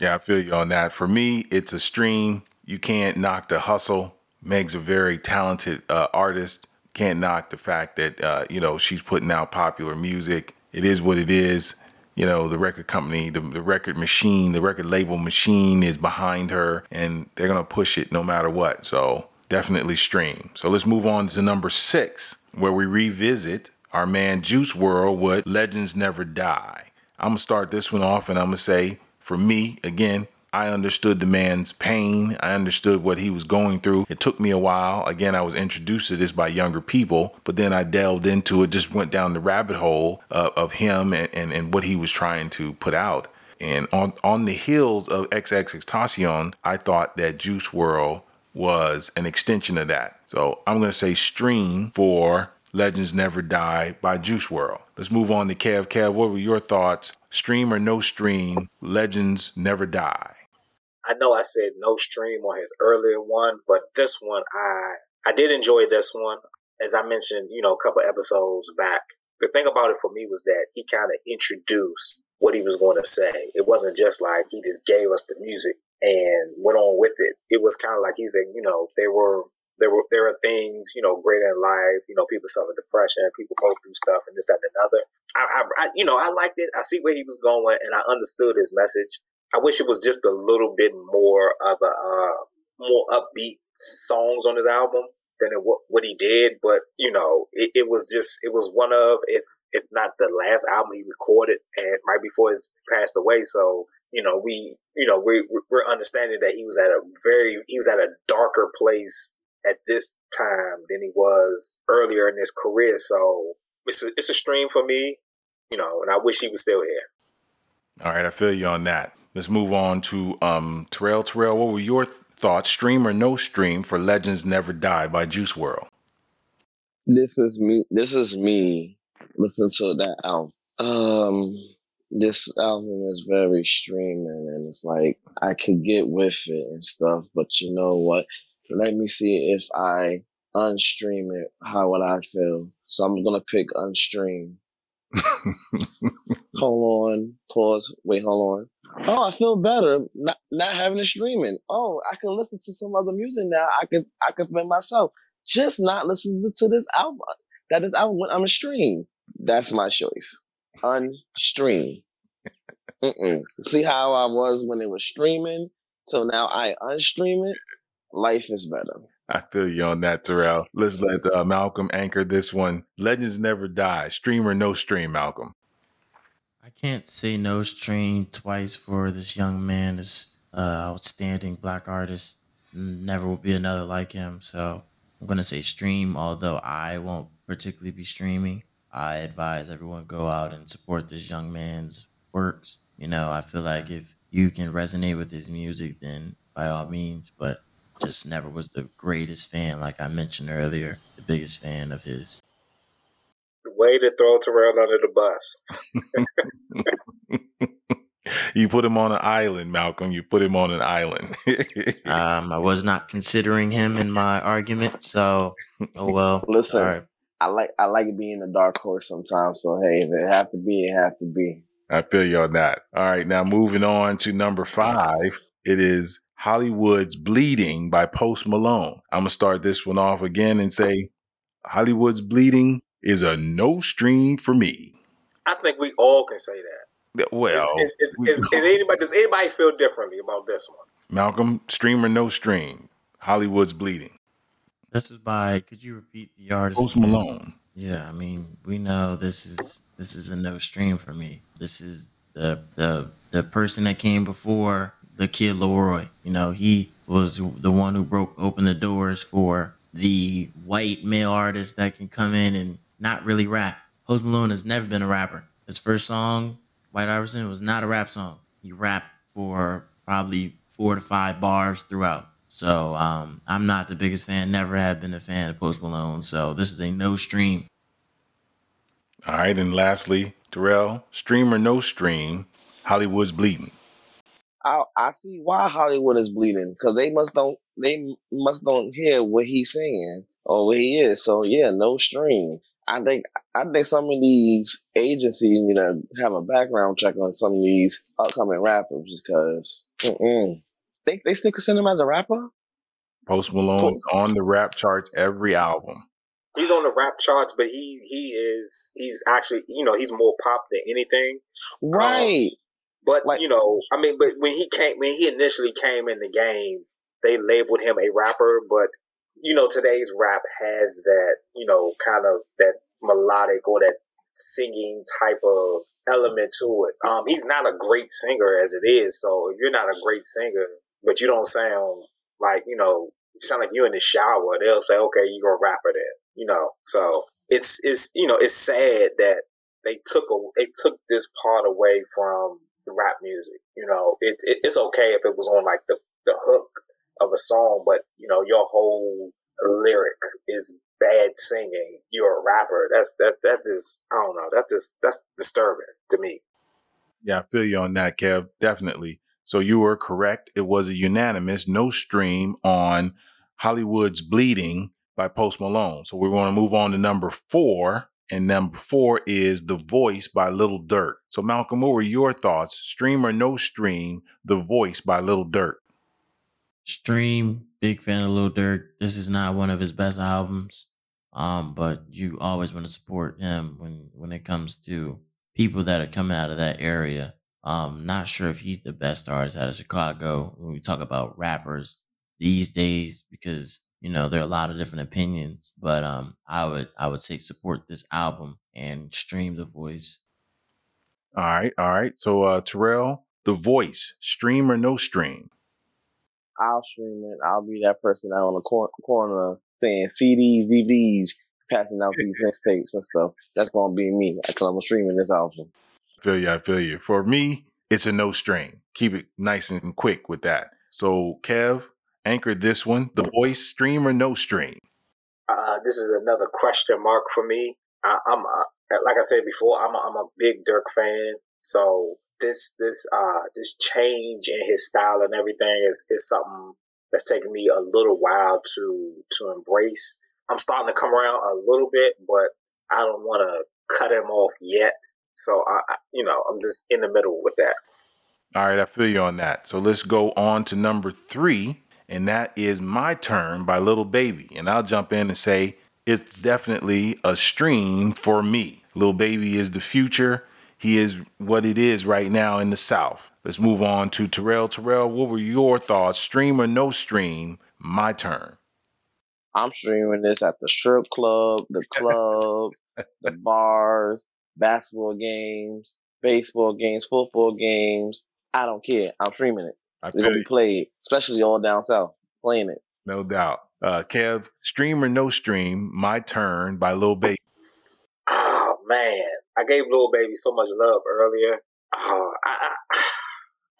Yeah, I feel you on that. For me, it's a stream. You can't knock the hustle. Meg's a very talented uh, artist. Can't knock the fact that uh, you know she's putting out popular music. It is what it is. You know, the record company, the, the record machine, the record label machine is behind her, and they're gonna push it no matter what. So definitely stream. So let's move on to number six, where we revisit our man Juice WRLD with Legends Never Die. I'm gonna start this one off, and I'm gonna say for me, again, I understood the man's pain. I understood what he was going through. It took me a while. Again, I was introduced to this by younger people, but then I delved into it, just went down the rabbit hole uh, of him and, and, and what he was trying to put out. And on, on the heels of XXXTentacion, I thought that Juice WRLD was an extension of that. So I'm going to say stream for Legends Never Die by Juice WRLD. Let's move on to Kev. Kev, what were your thoughts? Stream or no stream, Legends Never Die. I know I said no stream on his earlier one, but this one I I did enjoy this one. As I mentioned, you know, a couple episodes back. The thing about it for me was that he kind of introduced what he was going to say. It wasn't just like he just gave us the music and went on with it. It was kind of like he said, you know, there were there were there are things you know greater in life. You know, people suffer depression, people go through stuff, and this, that, and another. I, I, I, you know, I liked it. I see where he was going, and I understood his message. I wish it was just a little bit more of a uh, more upbeat songs on his album than it, what, what he did. But you know, it, it was just it was one of if if not the last album he recorded, and right before he passed away. So you know, we you know we we're understanding that he was at a very he was at a darker place at this time than he was earlier in his career. So it's a, it's a stream for me, you know, and I wish he was still here. All right, I feel you on that. Let's move on to um, Terrell. Terrell, what were your thoughts, stream or no stream, for Legends Never Die by Juice WRLD? This is me. This is me. Listen to that album. Um, this album is very streaming, and it's like I could get with it and stuff. But you know what? Let me see if I unstream it. How would I feel? So I'm gonna pick unstream. [laughs] hold on. Pause. Wait. Hold on. Oh, I feel better not not having it streaming. Oh, I can listen to some other music now. I can I can fit myself. Just not listening to this album. That is album when I'm a stream. That's my choice. Unstream. See how I was when it was streaming. So now I unstream it life is better. I feel you on that, Terrell. Let's let uh, Malcolm anchor this one. Legends never die. Stream or no stream, Malcolm. I can't say no stream twice for this young man, this uh, outstanding black artist. Never will be another like him. So I'm going to say stream, although I won't particularly be streaming. I advise everyone go out and support this young man's works. You know, I feel like if you can resonate with his music, then by all means, but just never was the greatest fan, like I mentioned earlier, the biggest fan of his. Way to throw Terrell under the bus. [laughs] you put him on an island, Malcolm. You put him on an island. [laughs] um, I was not considering him in my argument, so oh well. [laughs] Listen, right. I like I like being a dark horse sometimes. So hey, if it have to be, it have to be. I feel you on that. All right, now moving on to number five. It is Hollywood's Bleeding by Post Malone. I'm gonna start this one off again and say Hollywood's Bleeding is a no stream for me. I think we all can say that. Well, is, is, is, is, anybody does anybody feel differently about this one? Malcolm, stream or no stream, Hollywood's bleeding. This is by. Could you repeat the artist? Post Malone. Yeah, I mean, we know this is this is a no stream for me. This is the the the person that came before the kid LAROI. You know, he was the one who broke open the doors for the white male artist that can come in and not really rap. Post Malone has never been a rapper. His first song White Iverson was not a rap song. He rapped for probably four to five bars throughout. So um, I'm not the biggest fan. Never have been a fan of Post Malone. So this is a no stream. All right, and lastly, Terrell, stream or no stream, Hollywood's bleeding. I I see why Hollywood is bleeding because they must don't they must don't hear what he's saying or what he is. So yeah, no stream. I think I think some of these agencies need to have a background check on some of these upcoming rappers because they they still consider him as a rapper. Post Malone's on the rap charts every album. He's on the rap charts, but he he is he's actually you know he's more pop than anything. Um, right. Um, but like, you know, I mean, but when he came when he initially came in the game, they labeled him a rapper, but you know, today's rap has that, you know, kind of that melodic or that singing type of element to it. Um, he's not a great singer as it is. So if you're not a great singer, but you don't sound like, you know, you sound like you're in the shower, they'll say, okay, you're a rapper then, you know? So it's, it's, you know, it's sad that they took a, they took this part away from the rap music. You know, it's, it, it's okay if it was on like the, the hook of a song, but you know, your whole lyric is bad singing. You're a rapper. That's that that just I don't know. That's just that's disturbing to me. Yeah, I feel you on that, Kev. Definitely. So you were correct. It was a unanimous no stream on Hollywood's Bleeding by Post Malone. So we're going to move on to number four. And number four is The Voice by Lil Durk. So, Malcolm, what were your thoughts? Stream or no stream, The Voice by Lil Durk? Stream, big fan of Lil Durk. This is not one of his best albums. Um, but you always want to support him when, when it comes to people that are coming out of that area. Um, not sure if he's the best artist out of Chicago when we talk about rappers these days because, you know, there are a lot of different opinions, but, um, I would, I would say support this album and stream the voice. All right. All right. So, uh, Terrell, the voice, stream or no stream? I'll stream it. I'll be that person out on the cor- corner saying CDs, DVDs, passing out these [laughs] mixtapes and stuff. That's gonna be me until I'm streaming this album. I feel you. I feel you. For me, it's a no stream. Keep it nice and quick with that. So, Kev, anchor this one: the voice stream or no stream. Uh, this is another question mark for me. I, am like I said before, I'm a, I'm a big Durk fan. So this this uh this change in his style and everything is is something that's taken me a little while to to embrace. I'm starting to come around a little bit, but I don't want to cut him off yet. So I, I, you know, I'm just in the middle with that. All right, I feel you on that. So let's go on to number three, and that is "My Turn" by Lil Baby. And I'll jump in and say it's definitely a stream for me. Lil Baby is the future he is what it is right now in the South. Let's move on to Terrell. Terrell, what were your thoughts? Stream or no stream? My turn. I'm streaming this at the strip club, the [laughs] club, the bars, basketball games, baseball games, football games. I don't care. I'm streaming it. It's gonna be played, especially all down south, playing it. No doubt. Uh, Kev, stream or no stream? My turn by Lil Baby. Oh man, I gave Lil Baby so much love earlier. Uh, I, I,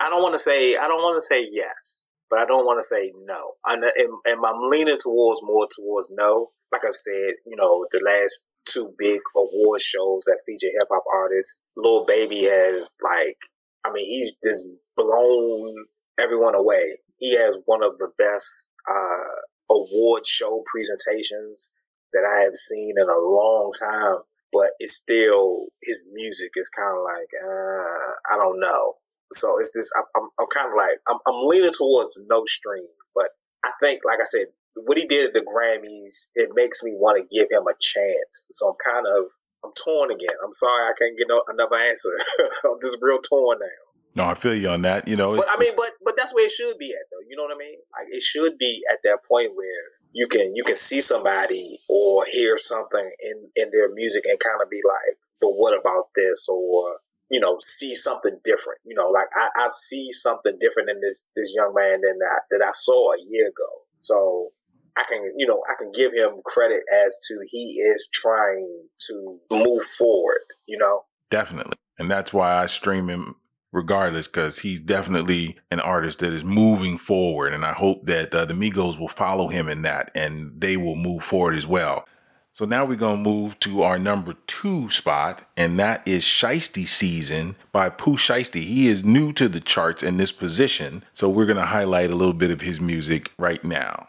I don't want to say I don't want to say yes, but I don't want to say no. and, and I'm leaning towards more towards no. Like I've said, you know, the last two big award shows that feature hip hop artists, Lil Baby has like I mean, he's just blown everyone away. He has one of the best uh, award show presentations that I have seen in a long time. But it's still his music is kind of like uh, I don't know. So it's this. I'm, I'm, I'm kind of like I'm, I'm leaning towards no stream, but I think, like I said, what he did at the Grammys, it makes me want to give him a chance. So I'm kind of I'm torn again. I'm sorry I can't get no, another answer. [laughs] I'm just real torn now. No, I feel you on that. You know, but I mean, but but that's where it should be at, though. You know what I mean? Like it should be at that point where you can you can see somebody or hear something in in their music and kind of be like, but what about this? Or you know, see something different. You know, like I, I see something different in this this young man than that that I saw a year ago. So I can, you know, I can give him credit as to he is trying to move forward, you know? Definitely. And that's why I stream him regardless, because he's definitely an artist that is moving forward. And I hope that uh, the Migos will follow him in that and they will move forward as well. So now we're going to move to our number two spot, and that is Shiesty Season by Pooh Shiesty. He is new to the charts in this position, so we're going to highlight a little bit of his music right now.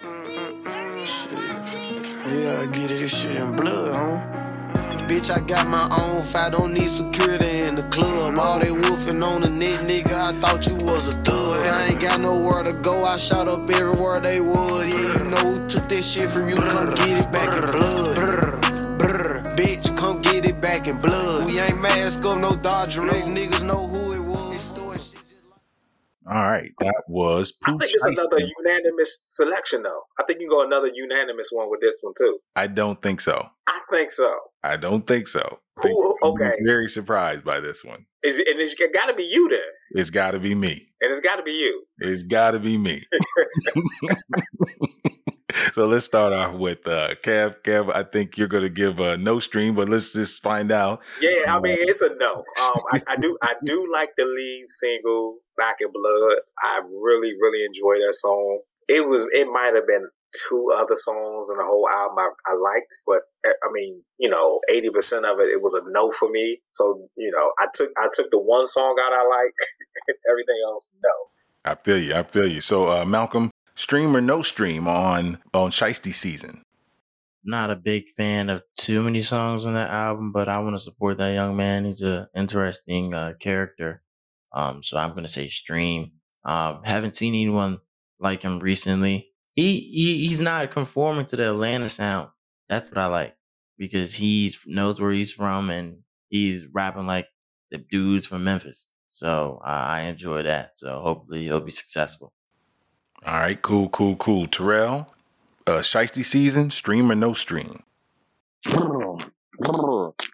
Yeah, I get it, this shit in blood, huh? Bitch, I got my own fight, don't need security in the club. All they wolfing on the net, nigga, I thought you was a thug. I ain't got nowhere to go, I shot up everywhere they was. Yeah, you know who took this shit from you, come get it back in blood. Bitch, come get it back in blood. We ain't mask up, no Dodger Race, niggas know who it was. All right, that was. Pooh I think it's another unanimous selection, though. I think you go another unanimous one with this one too. I don't think so. I think so. I don't think so. Who, okay. very surprised by this one. Is it, and it's got to be you then. It's got to be me. And it's got to be you. It's got to be me. [laughs] [laughs] so let's start off with uh, Kev. Kev, I think you're going to give a no stream, but let's just find out. Yeah, I mean it's a no. Um, I, I do I [laughs] do like the lead single "Back in Blood." I really really enjoy that song. It was it might have been two other songs in the whole album I, I liked, but eh, I mean, you know, eighty percent of it it was a no for me. So you know, I took I took the one song out I like, [laughs] everything else no. I feel you. I feel you. So uh, Malcolm, stream or no stream on on Shiesty season? Not a big fan of too many songs on that album, but I want to support that young man. He's an interesting uh, character. Um, so I'm gonna say stream. Um, haven't seen anyone like him recently. He, he he's not conforming to the Atlanta sound. That's what I like because he knows where he's from and he's rapping like the dudes from Memphis. So uh, I enjoy that. So hopefully he'll be successful. All right, cool, cool, cool. Terrell, uh, Shiesty season, stream or no stream? [clears throat]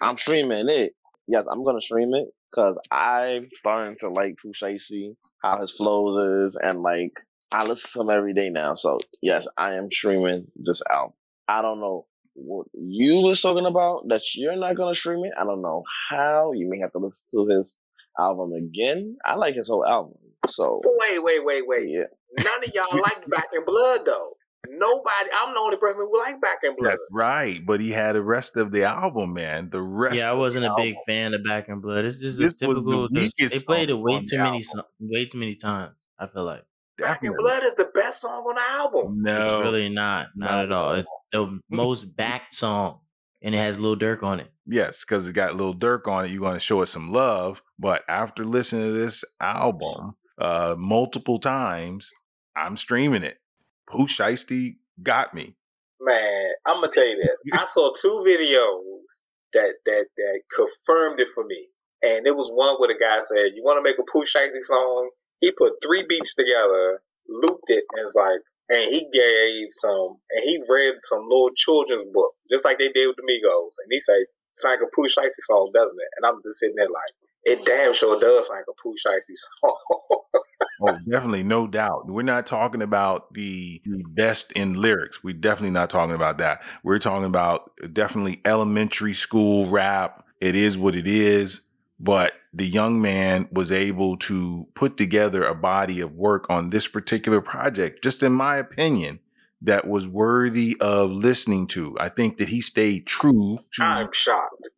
I'm streaming it. Yes, I'm gonna stream it because I'm starting to like Pooh Shiesty, how his flows is, and like I listen to him every day now. So yes, I am streaming this album. I don't know what you was talking about that you're not gonna stream it. I don't know how. You may have to listen to his album again. I like his whole album. So wait, wait, wait, wait. Yeah. None of y'all [laughs] like Back in Blood though. Nobody. I'm the only person who like Back in Blood. That's right, but he had the rest of the album, man. The rest. Yeah, I wasn't a album. big fan of Back in Blood. It's just this a typical. The they played it way too many, way too many times. I feel like. Back in Blood is the best song on the album. No, it's really not. Not no. at all. It's the [laughs] most backed song, and it has Lil Durk on it. Yes, because it got Lil Durk on it. You want to show it some love, but after listening to this album uh, multiple times, I'm streaming it. Pooh Shiesty got me. Man, I'm gonna tell you this. I saw two videos that that that confirmed it for me, and it was one where the guy said, "You want to make a Pooh Shiesty song?" He put three beats together, looped it, and it's like, and he gave some, and he read some little children's book, just like they did with the Migos, and he said, "Sang a Pooh Shiesty song, doesn't it?" And I'm just sitting there like, it damn sure does sound like a Pooh Shiesty song. [laughs] oh, definitely, no doubt. We're not talking about the best in lyrics. We're definitely not talking about that. We're talking about definitely elementary school rap. It is what it is. But the young man was able to put together a body of work on this particular project, just in my opinion, that was worthy of listening to. I think that he stayed true to I'm shocked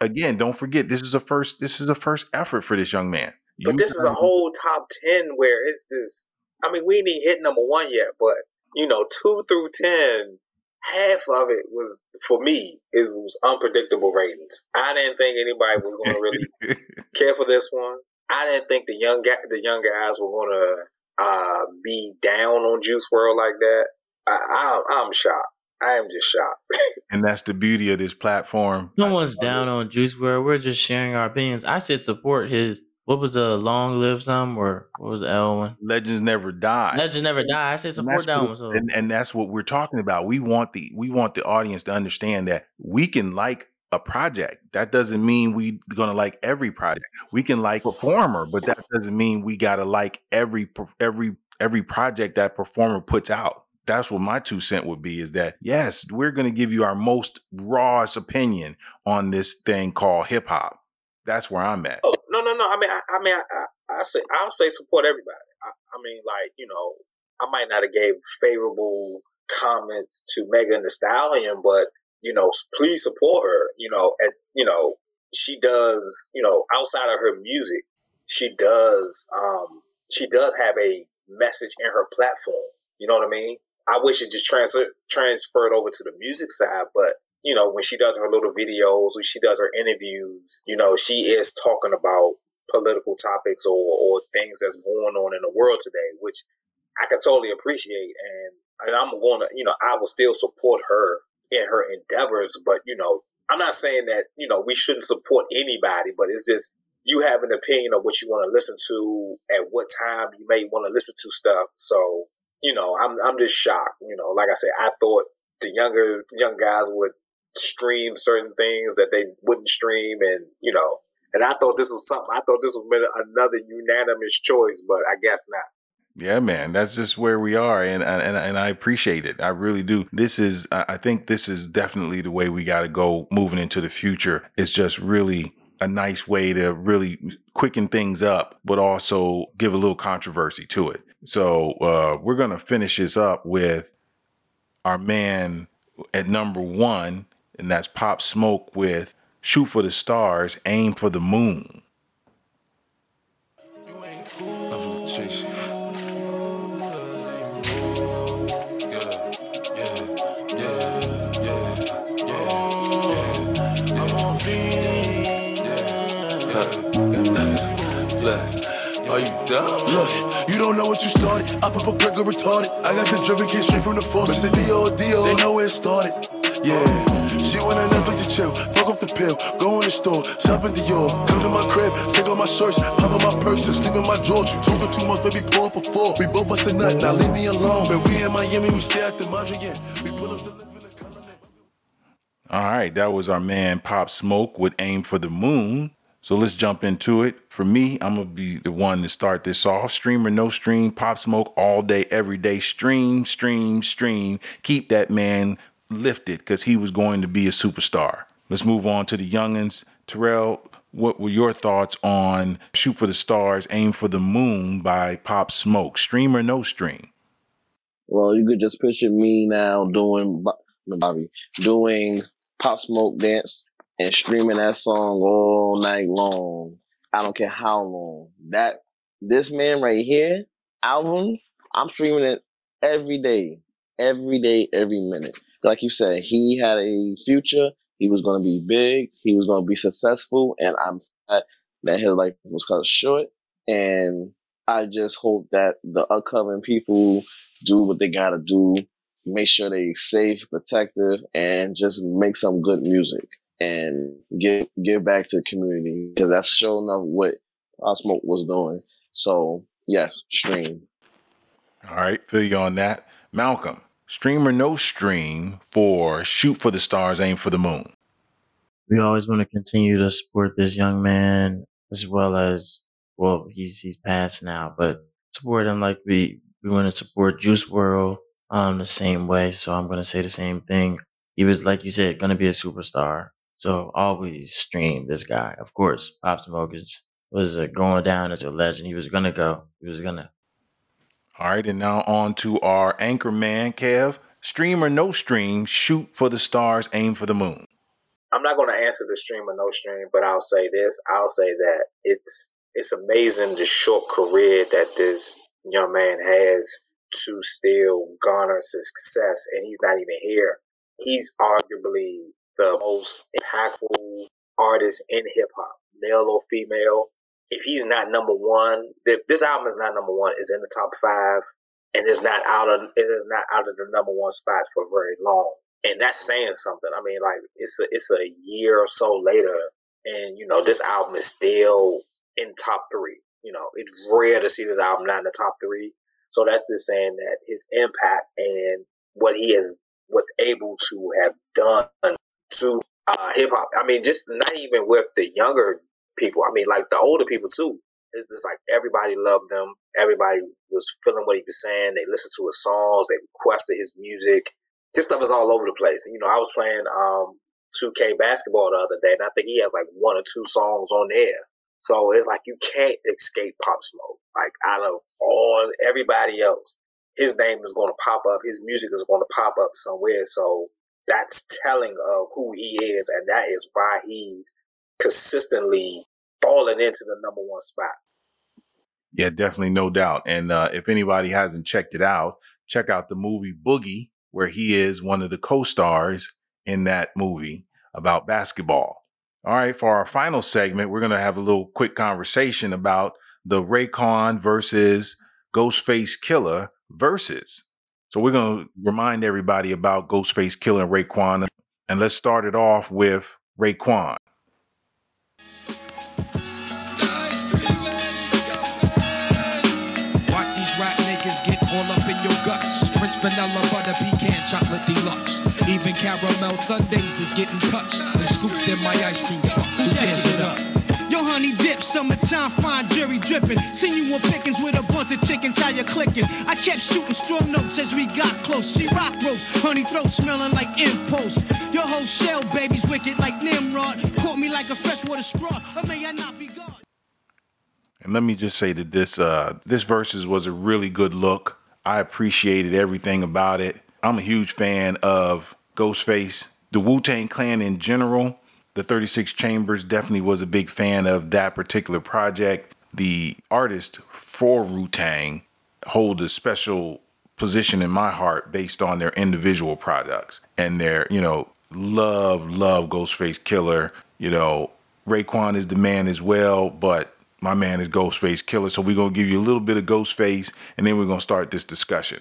again, don't forget this is a first this is a first effort for this young man. But You this is a whole top ten where it's this. I mean, we ain't even hit number one yet, but you know, two through ten, half of it was for me. It was unpredictable ratings. I didn't think anybody was going to really [laughs] care for this one. I didn't think the young guy, the young guys were going to uh, be down on Juice WRLD like that. I, I, I'm shocked. I am just shocked. [laughs] and that's the beauty of this platform. No one's down on Juice WRLD. We're just sharing our opinions. I said support his. What was the long live some or what was the L one? Legends never die. Legends never die. I said support that's that one. So and, and that's what we're talking about. We want the we want the audience to understand that we can like a project. That doesn't mean we're gonna like every project. We can like a performer, but that doesn't mean we gotta like every every every project that performer puts out. That's what my two cent would be. Is that yes, we're gonna give you our most rawest opinion on this thing called hip hop. That's where I'm at. Oh, No. I mean, I, I mean, I, I, I say I'll say support everybody. I, I mean, like you know, I might not have gave favorable comments to Megan Thee Stallion, but you know, please support her. You know, and you know, she does. You know, outside of her music, she does. Um, she does have a message in her platform. You know what I mean? I wish it just transfer transferred over to the music side, but you know, when she does her little videos, when she does her interviews, you know, she is talking about political topics or, or things that's going on in the world today, which I can totally appreciate. And, and I'm going to, you know, I will still support her in her endeavors. But, you know, I'm not saying that, you know, we shouldn't support anybody, but it's just you have an opinion of what you want to listen to at what time you may want to listen to stuff. So, you know, I'm, I'm just shocked. You know, like I said, I thought the younger, young guys would stream certain things that they wouldn't stream and you know and i thought this was something i thought this was another unanimous choice but i guess not Yeah, man, that's just where we are, and and and I appreciate it. I really do. This is, I I think, this is definitely the way we got to go moving into the future. It's just really a nice way to really quicken things up, but also give a little controversy to it. So uh, we're gonna finish this up with our man at number one, and that's Pop Smoke with "Shoot for the Stars, Aim for the Moon." Look, you don't know what you started. I pop a burger retarded. I got the driven kid straight from the force. It's the D.O. D.O. They know where it started. Yeah. She want a Netflix to chill. Fuck off the pill. Go in the store. Shop in Dior. Come to my crib. Take off my shirts. Pop up my perks and sleep in my drawers. You talking too much, baby. Pull up a four. We both bust a nut. Now leave me alone. When we in Miami, we stay at the Mondrian. We pull up the the. All right, that was our man Pop Smoke with Aim for the Moon. So let's jump into it. For me, I'm gonna be the one to start this off. Stream or no stream, Pop Smoke all day, every day. Stream, stream, stream. Keep that man lifted because he was going to be a superstar. Let's move on to the youngins. Terrell, what were your thoughts on Shoot for the Stars, Aim for the Moon by Pop Smoke? Stream or no stream? Well, you could just picture me now doing Bobby doing Pop Smoke dance and streaming that song all night long. I don't care how long. That this man right here album, I'm streaming it every day, every day, every minute. Like you said, he had a future. He was going to be big. He was going to be successful, and I'm sad that his life was cut short. And I just hope that the upcoming people do what they gotta do, make sure they safe, protective, and just make some good music and give give back to the community because that's showing up what Pop Smoke was doing. So yes, stream. All right, feel you on that. Malcolm, stream or no stream for Shoot for the Stars, Aim for the Moon. we always want to continue to support this young man as well as well he's he's passed now but support him like we we want to support juice world um the same way. So i'm to say the same thing. He was like you said to be a superstar. So always stream this guy. Of course pop smoke is was uh, going down as a legend. He was to go. He was to All right, and now on to our anchor man, Kev. Stream or no stream, Shoot for the Stars, Aim for the Moon. I'm not going to answer the stream or no stream, but I'll say this. I'll say that it's it's amazing the short career that this young man has to still garner success, and he's not even here. He's arguably the most impactful artist in hip hop, male or female. If he's not number one, this album is not number one, is in the top five, and it's not out of it is not out of the number one spot for very long. And that's saying something. I mean, like it's a it's a year or so later, and you know this album is still in top three. You know, it's rare to see this album not in the top three. So that's just saying that his impact and what he has was able to have done to uh, hip hop. I mean, just not even with the younger people. I mean, like the older people too. It's just like everybody loved him. Everybody was feeling what he was saying. They listened to his songs. They requested his music. This stuff is all over the place. And, you know, I was playing um, 2K basketball the other day, and I think he has like one or two songs on there. So it's like you can't escape Pop Smoke. Like out of all everybody else, his name is going to pop up. His music is going to pop up somewhere. So that's telling of who he is, and that is why he's consistently falling into the number one spot. Yeah, definitely, no doubt. And uh, if anybody hasn't checked it out, check out the movie Boogie, where he is one of the co-stars in that movie about basketball. All right, for our final segment, we're going to have a little quick conversation about the Raekwon versus Ghostface Killah Verzuz. So we're going to remind everybody about Ghostface Killah and Raekwon. And let's start it off with Raekwon. Vanilla butter pecan chocolate deluxe. Even caramel sundaes is getting touched and scooped in my ice cream truck. Who tears it up? Yo, honey dip, summertime, fine jury dripping. Seen you on pickings with a bunch of chickens, how you clicking? I kept shooting strong notes as we got close. She rock rope, honey throat smelling like impulse. Your whole shell, baby's wicked like Nimrod. Caught me like a freshwater straw, or may I not be God? And let me just say that this uh this Verzuz was a really good look. I appreciated everything about it. I'm a huge fan of Ghostface, the Wu-Tang Clan in general. The 36 Chambers definitely was a big fan of that particular project. The artist for Wu-Tang hold a special position in my heart based on their individual products and their, you know, love, love Ghostface Killah. You know, Raekwon is the man as well, but my man is Ghostface Killah. So we're gonna give you a little bit of Ghostface, and then we're gonna start this discussion.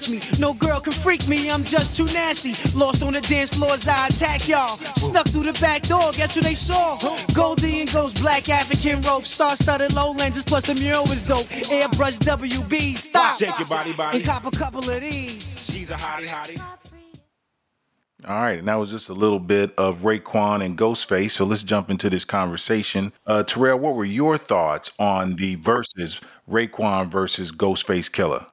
None match me. No girl can freak me, I'm just too nasty. Lost on the dance floors, I attack y'all. Snuck through the back door, guess who they saw? Goldie and Ghost, black African rope, star studded low lenses, plus the mural was dope. Airbrush WB, stop. Shake your body, body. And cop a couple of these. She's a hottie, hottie. All right, and that was just a little bit of Raekwon and Ghostface. So let's jump into this conversation. Uh, Terrell, what were your thoughts on the Verzuz Raekwon versus Ghostface Killah?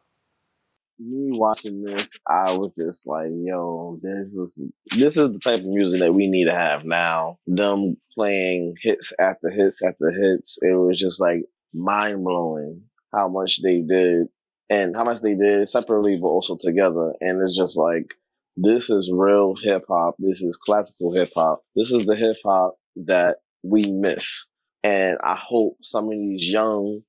Me watching this, I was just like, yo, this is this is the type of music that we need to have now. Them playing hits after hits after hits. It was just like mind blowing how much they did and how much they did separately but also together. And it's just like this is real hip hop. This is classical hip hop. This is the hip hop that we miss. And I hope some of these young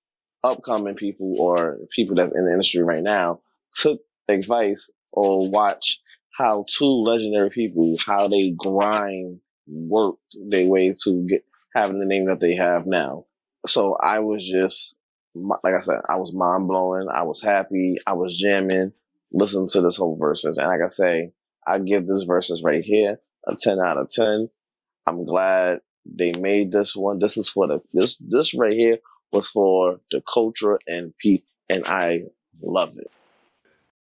upcoming people or people that's in the industry right now took advice or watch how two legendary people, how they grind, worked their way to get having the name that they have now. So I was just, like I said, I was mind blowing. I was happy. I was jamming, listening to this whole Verzuz. And like I say, I give this Verzuz right here a 10 out of 10. I'm glad they made this one. This is for the, this, this right here was for the culture and people. And I love it.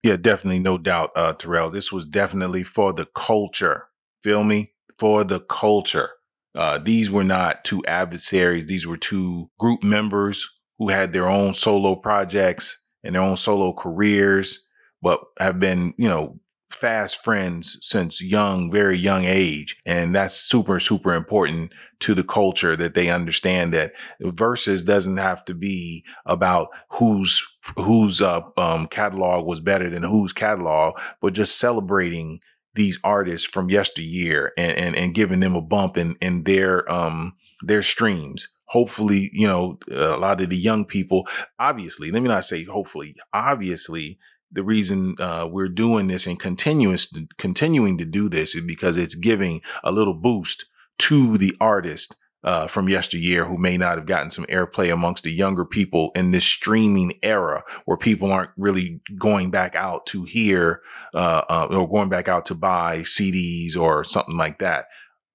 Yeah, definitely, no doubt, uh, Terrell. This was definitely for the culture. Feel me? For the culture. Uh, these were not two adversaries. These were two group members who had their own solo projects and their own solo careers, but have been, you know, fast friends since young, very young age. And that's super, super important to the culture that they understand that Verzuz doesn't have to be about whose whose uh, um, catalog was better than whose catalog, but just celebrating these artists from yesteryear and, and, and giving them a bump in, in their um their streams hopefully you know a lot of the young people obviously let me not say hopefully obviously the reason uh, we're doing this and continuous continuing to do this is because it's giving a little boost to the artist uh, from yesteryear who may not have gotten some airplay amongst the younger people in this streaming era where people aren't really going back out to hear uh, uh, or going back out to buy CDs or something like that.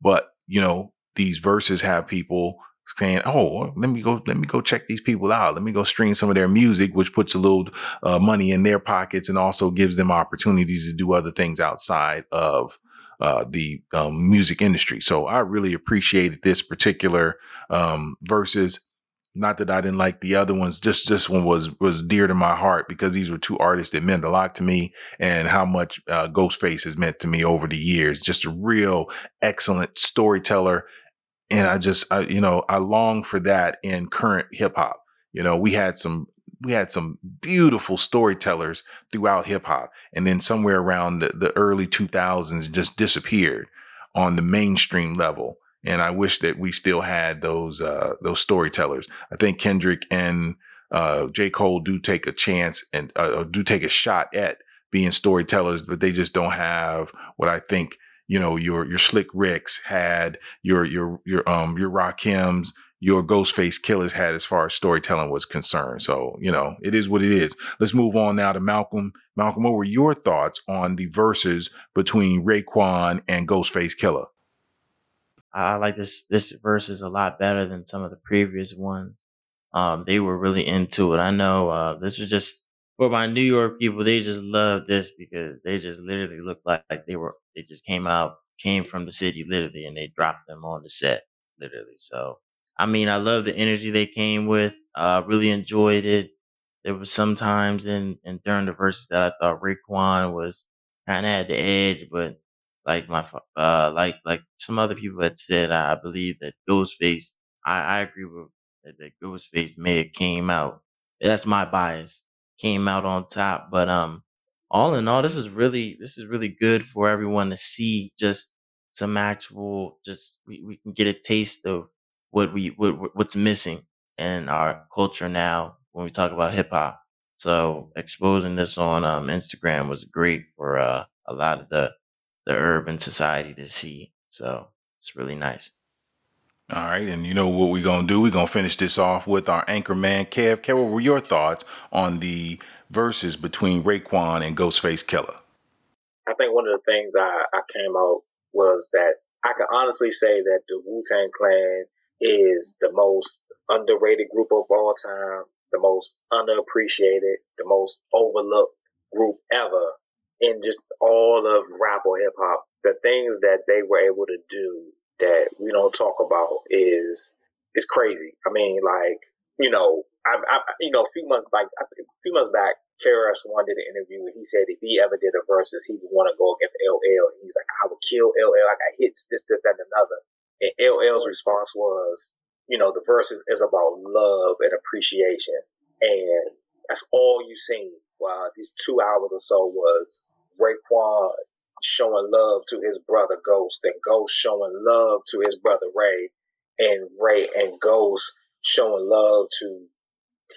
But you know, these Verzuz have people saying, "Oh, let me go, let me go check these people out. Let me go stream some of their music," which puts a little uh, money in their pockets and also gives them opportunities to do other things outside of uh, the um, music industry. So I really appreciated this particular um, Verzuz. Not that I didn't like the other ones, just this one was was dear to my heart because these were two artists that meant a lot to me, and how much uh, Ghostface has meant to me over the years. Just a real excellent storyteller and I just, I, you know, I long for that in current hip hop. You know, we had some, we had some beautiful storytellers throughout hip hop, and then somewhere around the, the early 2000s, just disappeared on the mainstream level. And I wish that we still had those uh, those storytellers. I think Kendrick and uh, J. Cole do take a chance and uh, do take a shot at being storytellers, but they just don't have what I think you know your your Slick Ricks had, your your your um your Rakims, your Ghostface Killahs had as far as storytelling was concerned. So you know it is what it is. Let's move on now to Malcolm. Malcolm, what were your thoughts on the Verzuz between Raekwon and Ghostface Killah? I like this this verse is a lot better than some of the previous ones. Um, they were really into it. I know uh, this was just for my New York people, they just love this because they just literally look like, like they were they just came out, came from the city literally, and they dropped them on the set literally. So I mean, I love the energy they came with. Uh, really enjoyed it. There was some times in and during the Verzuz that I thought Raekwon was kind of at the edge, but like my uh like like some other people had said, I believe that Ghostface. I I agree with that, that Ghostface may have came out. That's my bias came out on top. But um, all in all, this is really this is really good for everyone to see. Just some actual, just we, we can get a taste of what we what what's missing in our culture now when we talk about hip hop. So exposing this on um, Instagram was great for uh, a lot of the the urban society to see. So it's really nice. All right, and you know what we're gonna do? We're gonna finish this off with our anchor man, Kev. Kev, what were your thoughts on the Verzuz between Raekwon and Ghostface Killah? I think one of the things I, I came out was that I can honestly say that the Wu Tang Clan is the most underrated group of all time, the most underappreciated, the most overlooked group ever in just all of rap or hip hop. The things that they were able to do that we don't talk about is is crazy. I mean, like you know, I, I you know, a few months back, a few months back, KRS One did an interview and he said if he ever did a Verzuz, he would want to go against LL. And he's like, I would kill LL. I got hits, this, this, that, and another. And LL's response was, you know, the Verzuz is about love and appreciation, and that's all you seen. Wow, these two hours or so was Raekwon showing love to his brother Ghost, and Ghost showing love to his brother Ray, and Ray and Ghost showing love to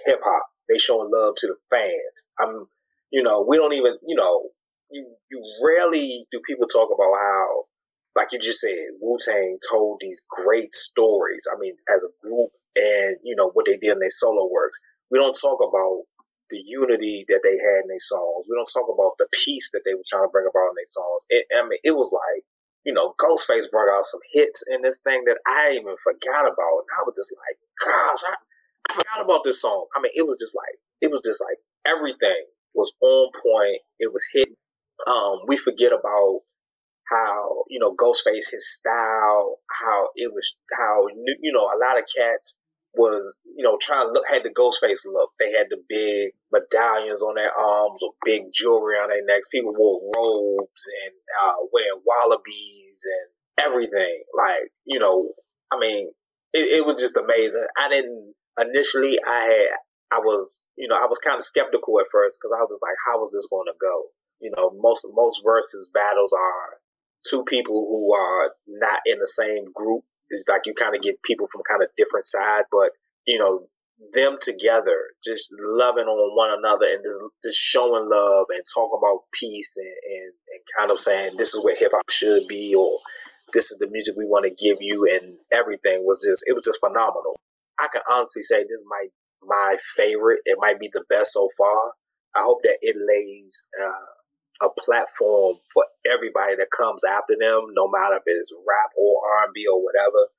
hip hop. They showing love to the fans. I'm, you know, we don't even, you know, you you rarely do people talk about how, like you just said, Wu Tang told these great stories. I mean, as a group, and you know what they did in their solo works. We don't talk about the unity that they had in their songs. We don't talk about the peace that they were trying to bring about in their songs. It, I mean, it was like, you know, Ghostface brought out some hits in this thing that I even forgot about. And I was just like, gosh, I, I forgot about this song. I mean, it was just like, it was just like everything was on point. It was hit. Um, we forget about how, you know, Ghostface, his style, how it was, how, you know, a lot of cats was, you know, trying to look had the Ghostface look. They had the big medallions on their arms or big jewelry on their necks. People wore robes and uh, wearing Wallabees and everything. Like, you know, I mean, it, it was just amazing. I didn't initially. I had I was, you know, I was kind of skeptical at first because I was like, how is this going to go? You know, most most Verzuz battles are two people who are not in the same group. It's like you kind of get people from kind of different side, but you know, them together, just loving on one another and just, just showing love and talking about peace and, and, and kind of saying this is where hip hop should be or this is the music we want to give you and everything was just it was just phenomenal. I can honestly say this might my favorite. It might be the best so far. I hope that it lays uh, a platform for everybody that comes after them, no matter if it's rap or R and B or whatever.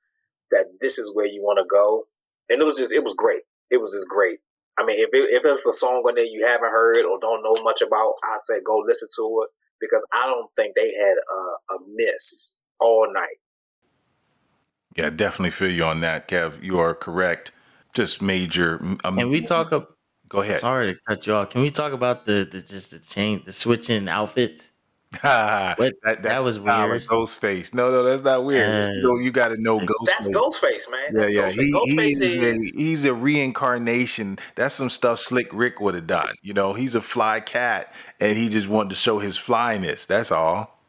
That this is where you want to go, and it was just it was great. It was just great. I mean, if it, if it's a song on there you haven't heard or don't know much about, I say go listen to it because I don't think they had a, a miss all night. Yeah, definitely feel you on that, Kev. You are correct. Just major. Um, Can we talk? Ab- Go ahead. Sorry to cut you off. Can we talk about the, the just the change, the switching outfits? [laughs] that, What that's that was the style of weird. Ghostface. No, no, that's not weird. Uh, you, know, you got to know Ghostface. That's Ghostface, man. Yeah, That's yeah. Ghostface. He, Ghostface he's, is a, he's a reincarnation. That's some stuff Slick Rick would have done. You know, he's a fly cat, and he just wanted to show his flyness. That's all.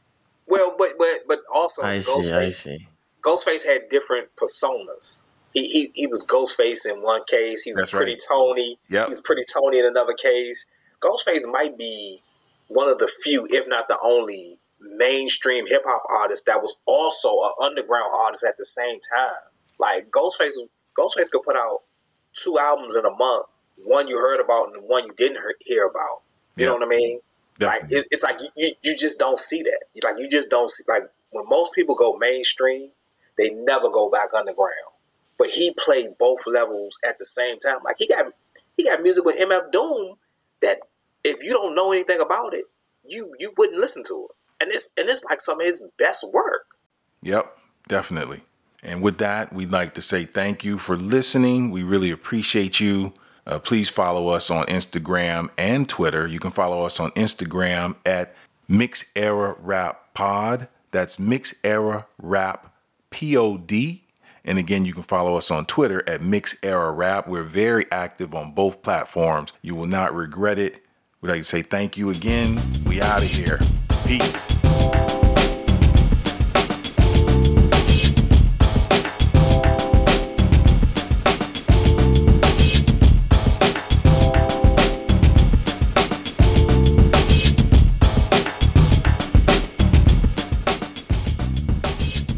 well, but but but also I see. I see. Ghostface had different personas. He, he he was Ghostface in one case. He was That's pretty right. Tony. Yep. He was Pretty Toney in another case. Ghostface might be one of the few, if not the only, mainstream hip hop artist that was also an underground artist at the same time. Like Ghostface, Ghostface could put out two albums in a month. One you heard about and one you didn't hear- about. You know what I mean? Like it's, it's like you, you you just don't see that. Like you just don't see like when most people go mainstream, they never go back underground. But he played both levels at the same time. Like he got he got music with MF Doom that if you don't know anything about it, you you wouldn't listen to it. And it's and it's like some of his best work. Yep, definitely. And with that, we'd like to say thank you for listening. We really appreciate you. Uh, please follow us on Instagram and Twitter. You can follow us on Instagram at Mix Era Rap Pod. That's Mix Era Rap P O D. And again, you can follow us on Twitter at Mix Era Rap. We're very active on both platforms. You will not regret it. We'd like to say thank you again. We out of here. Peace.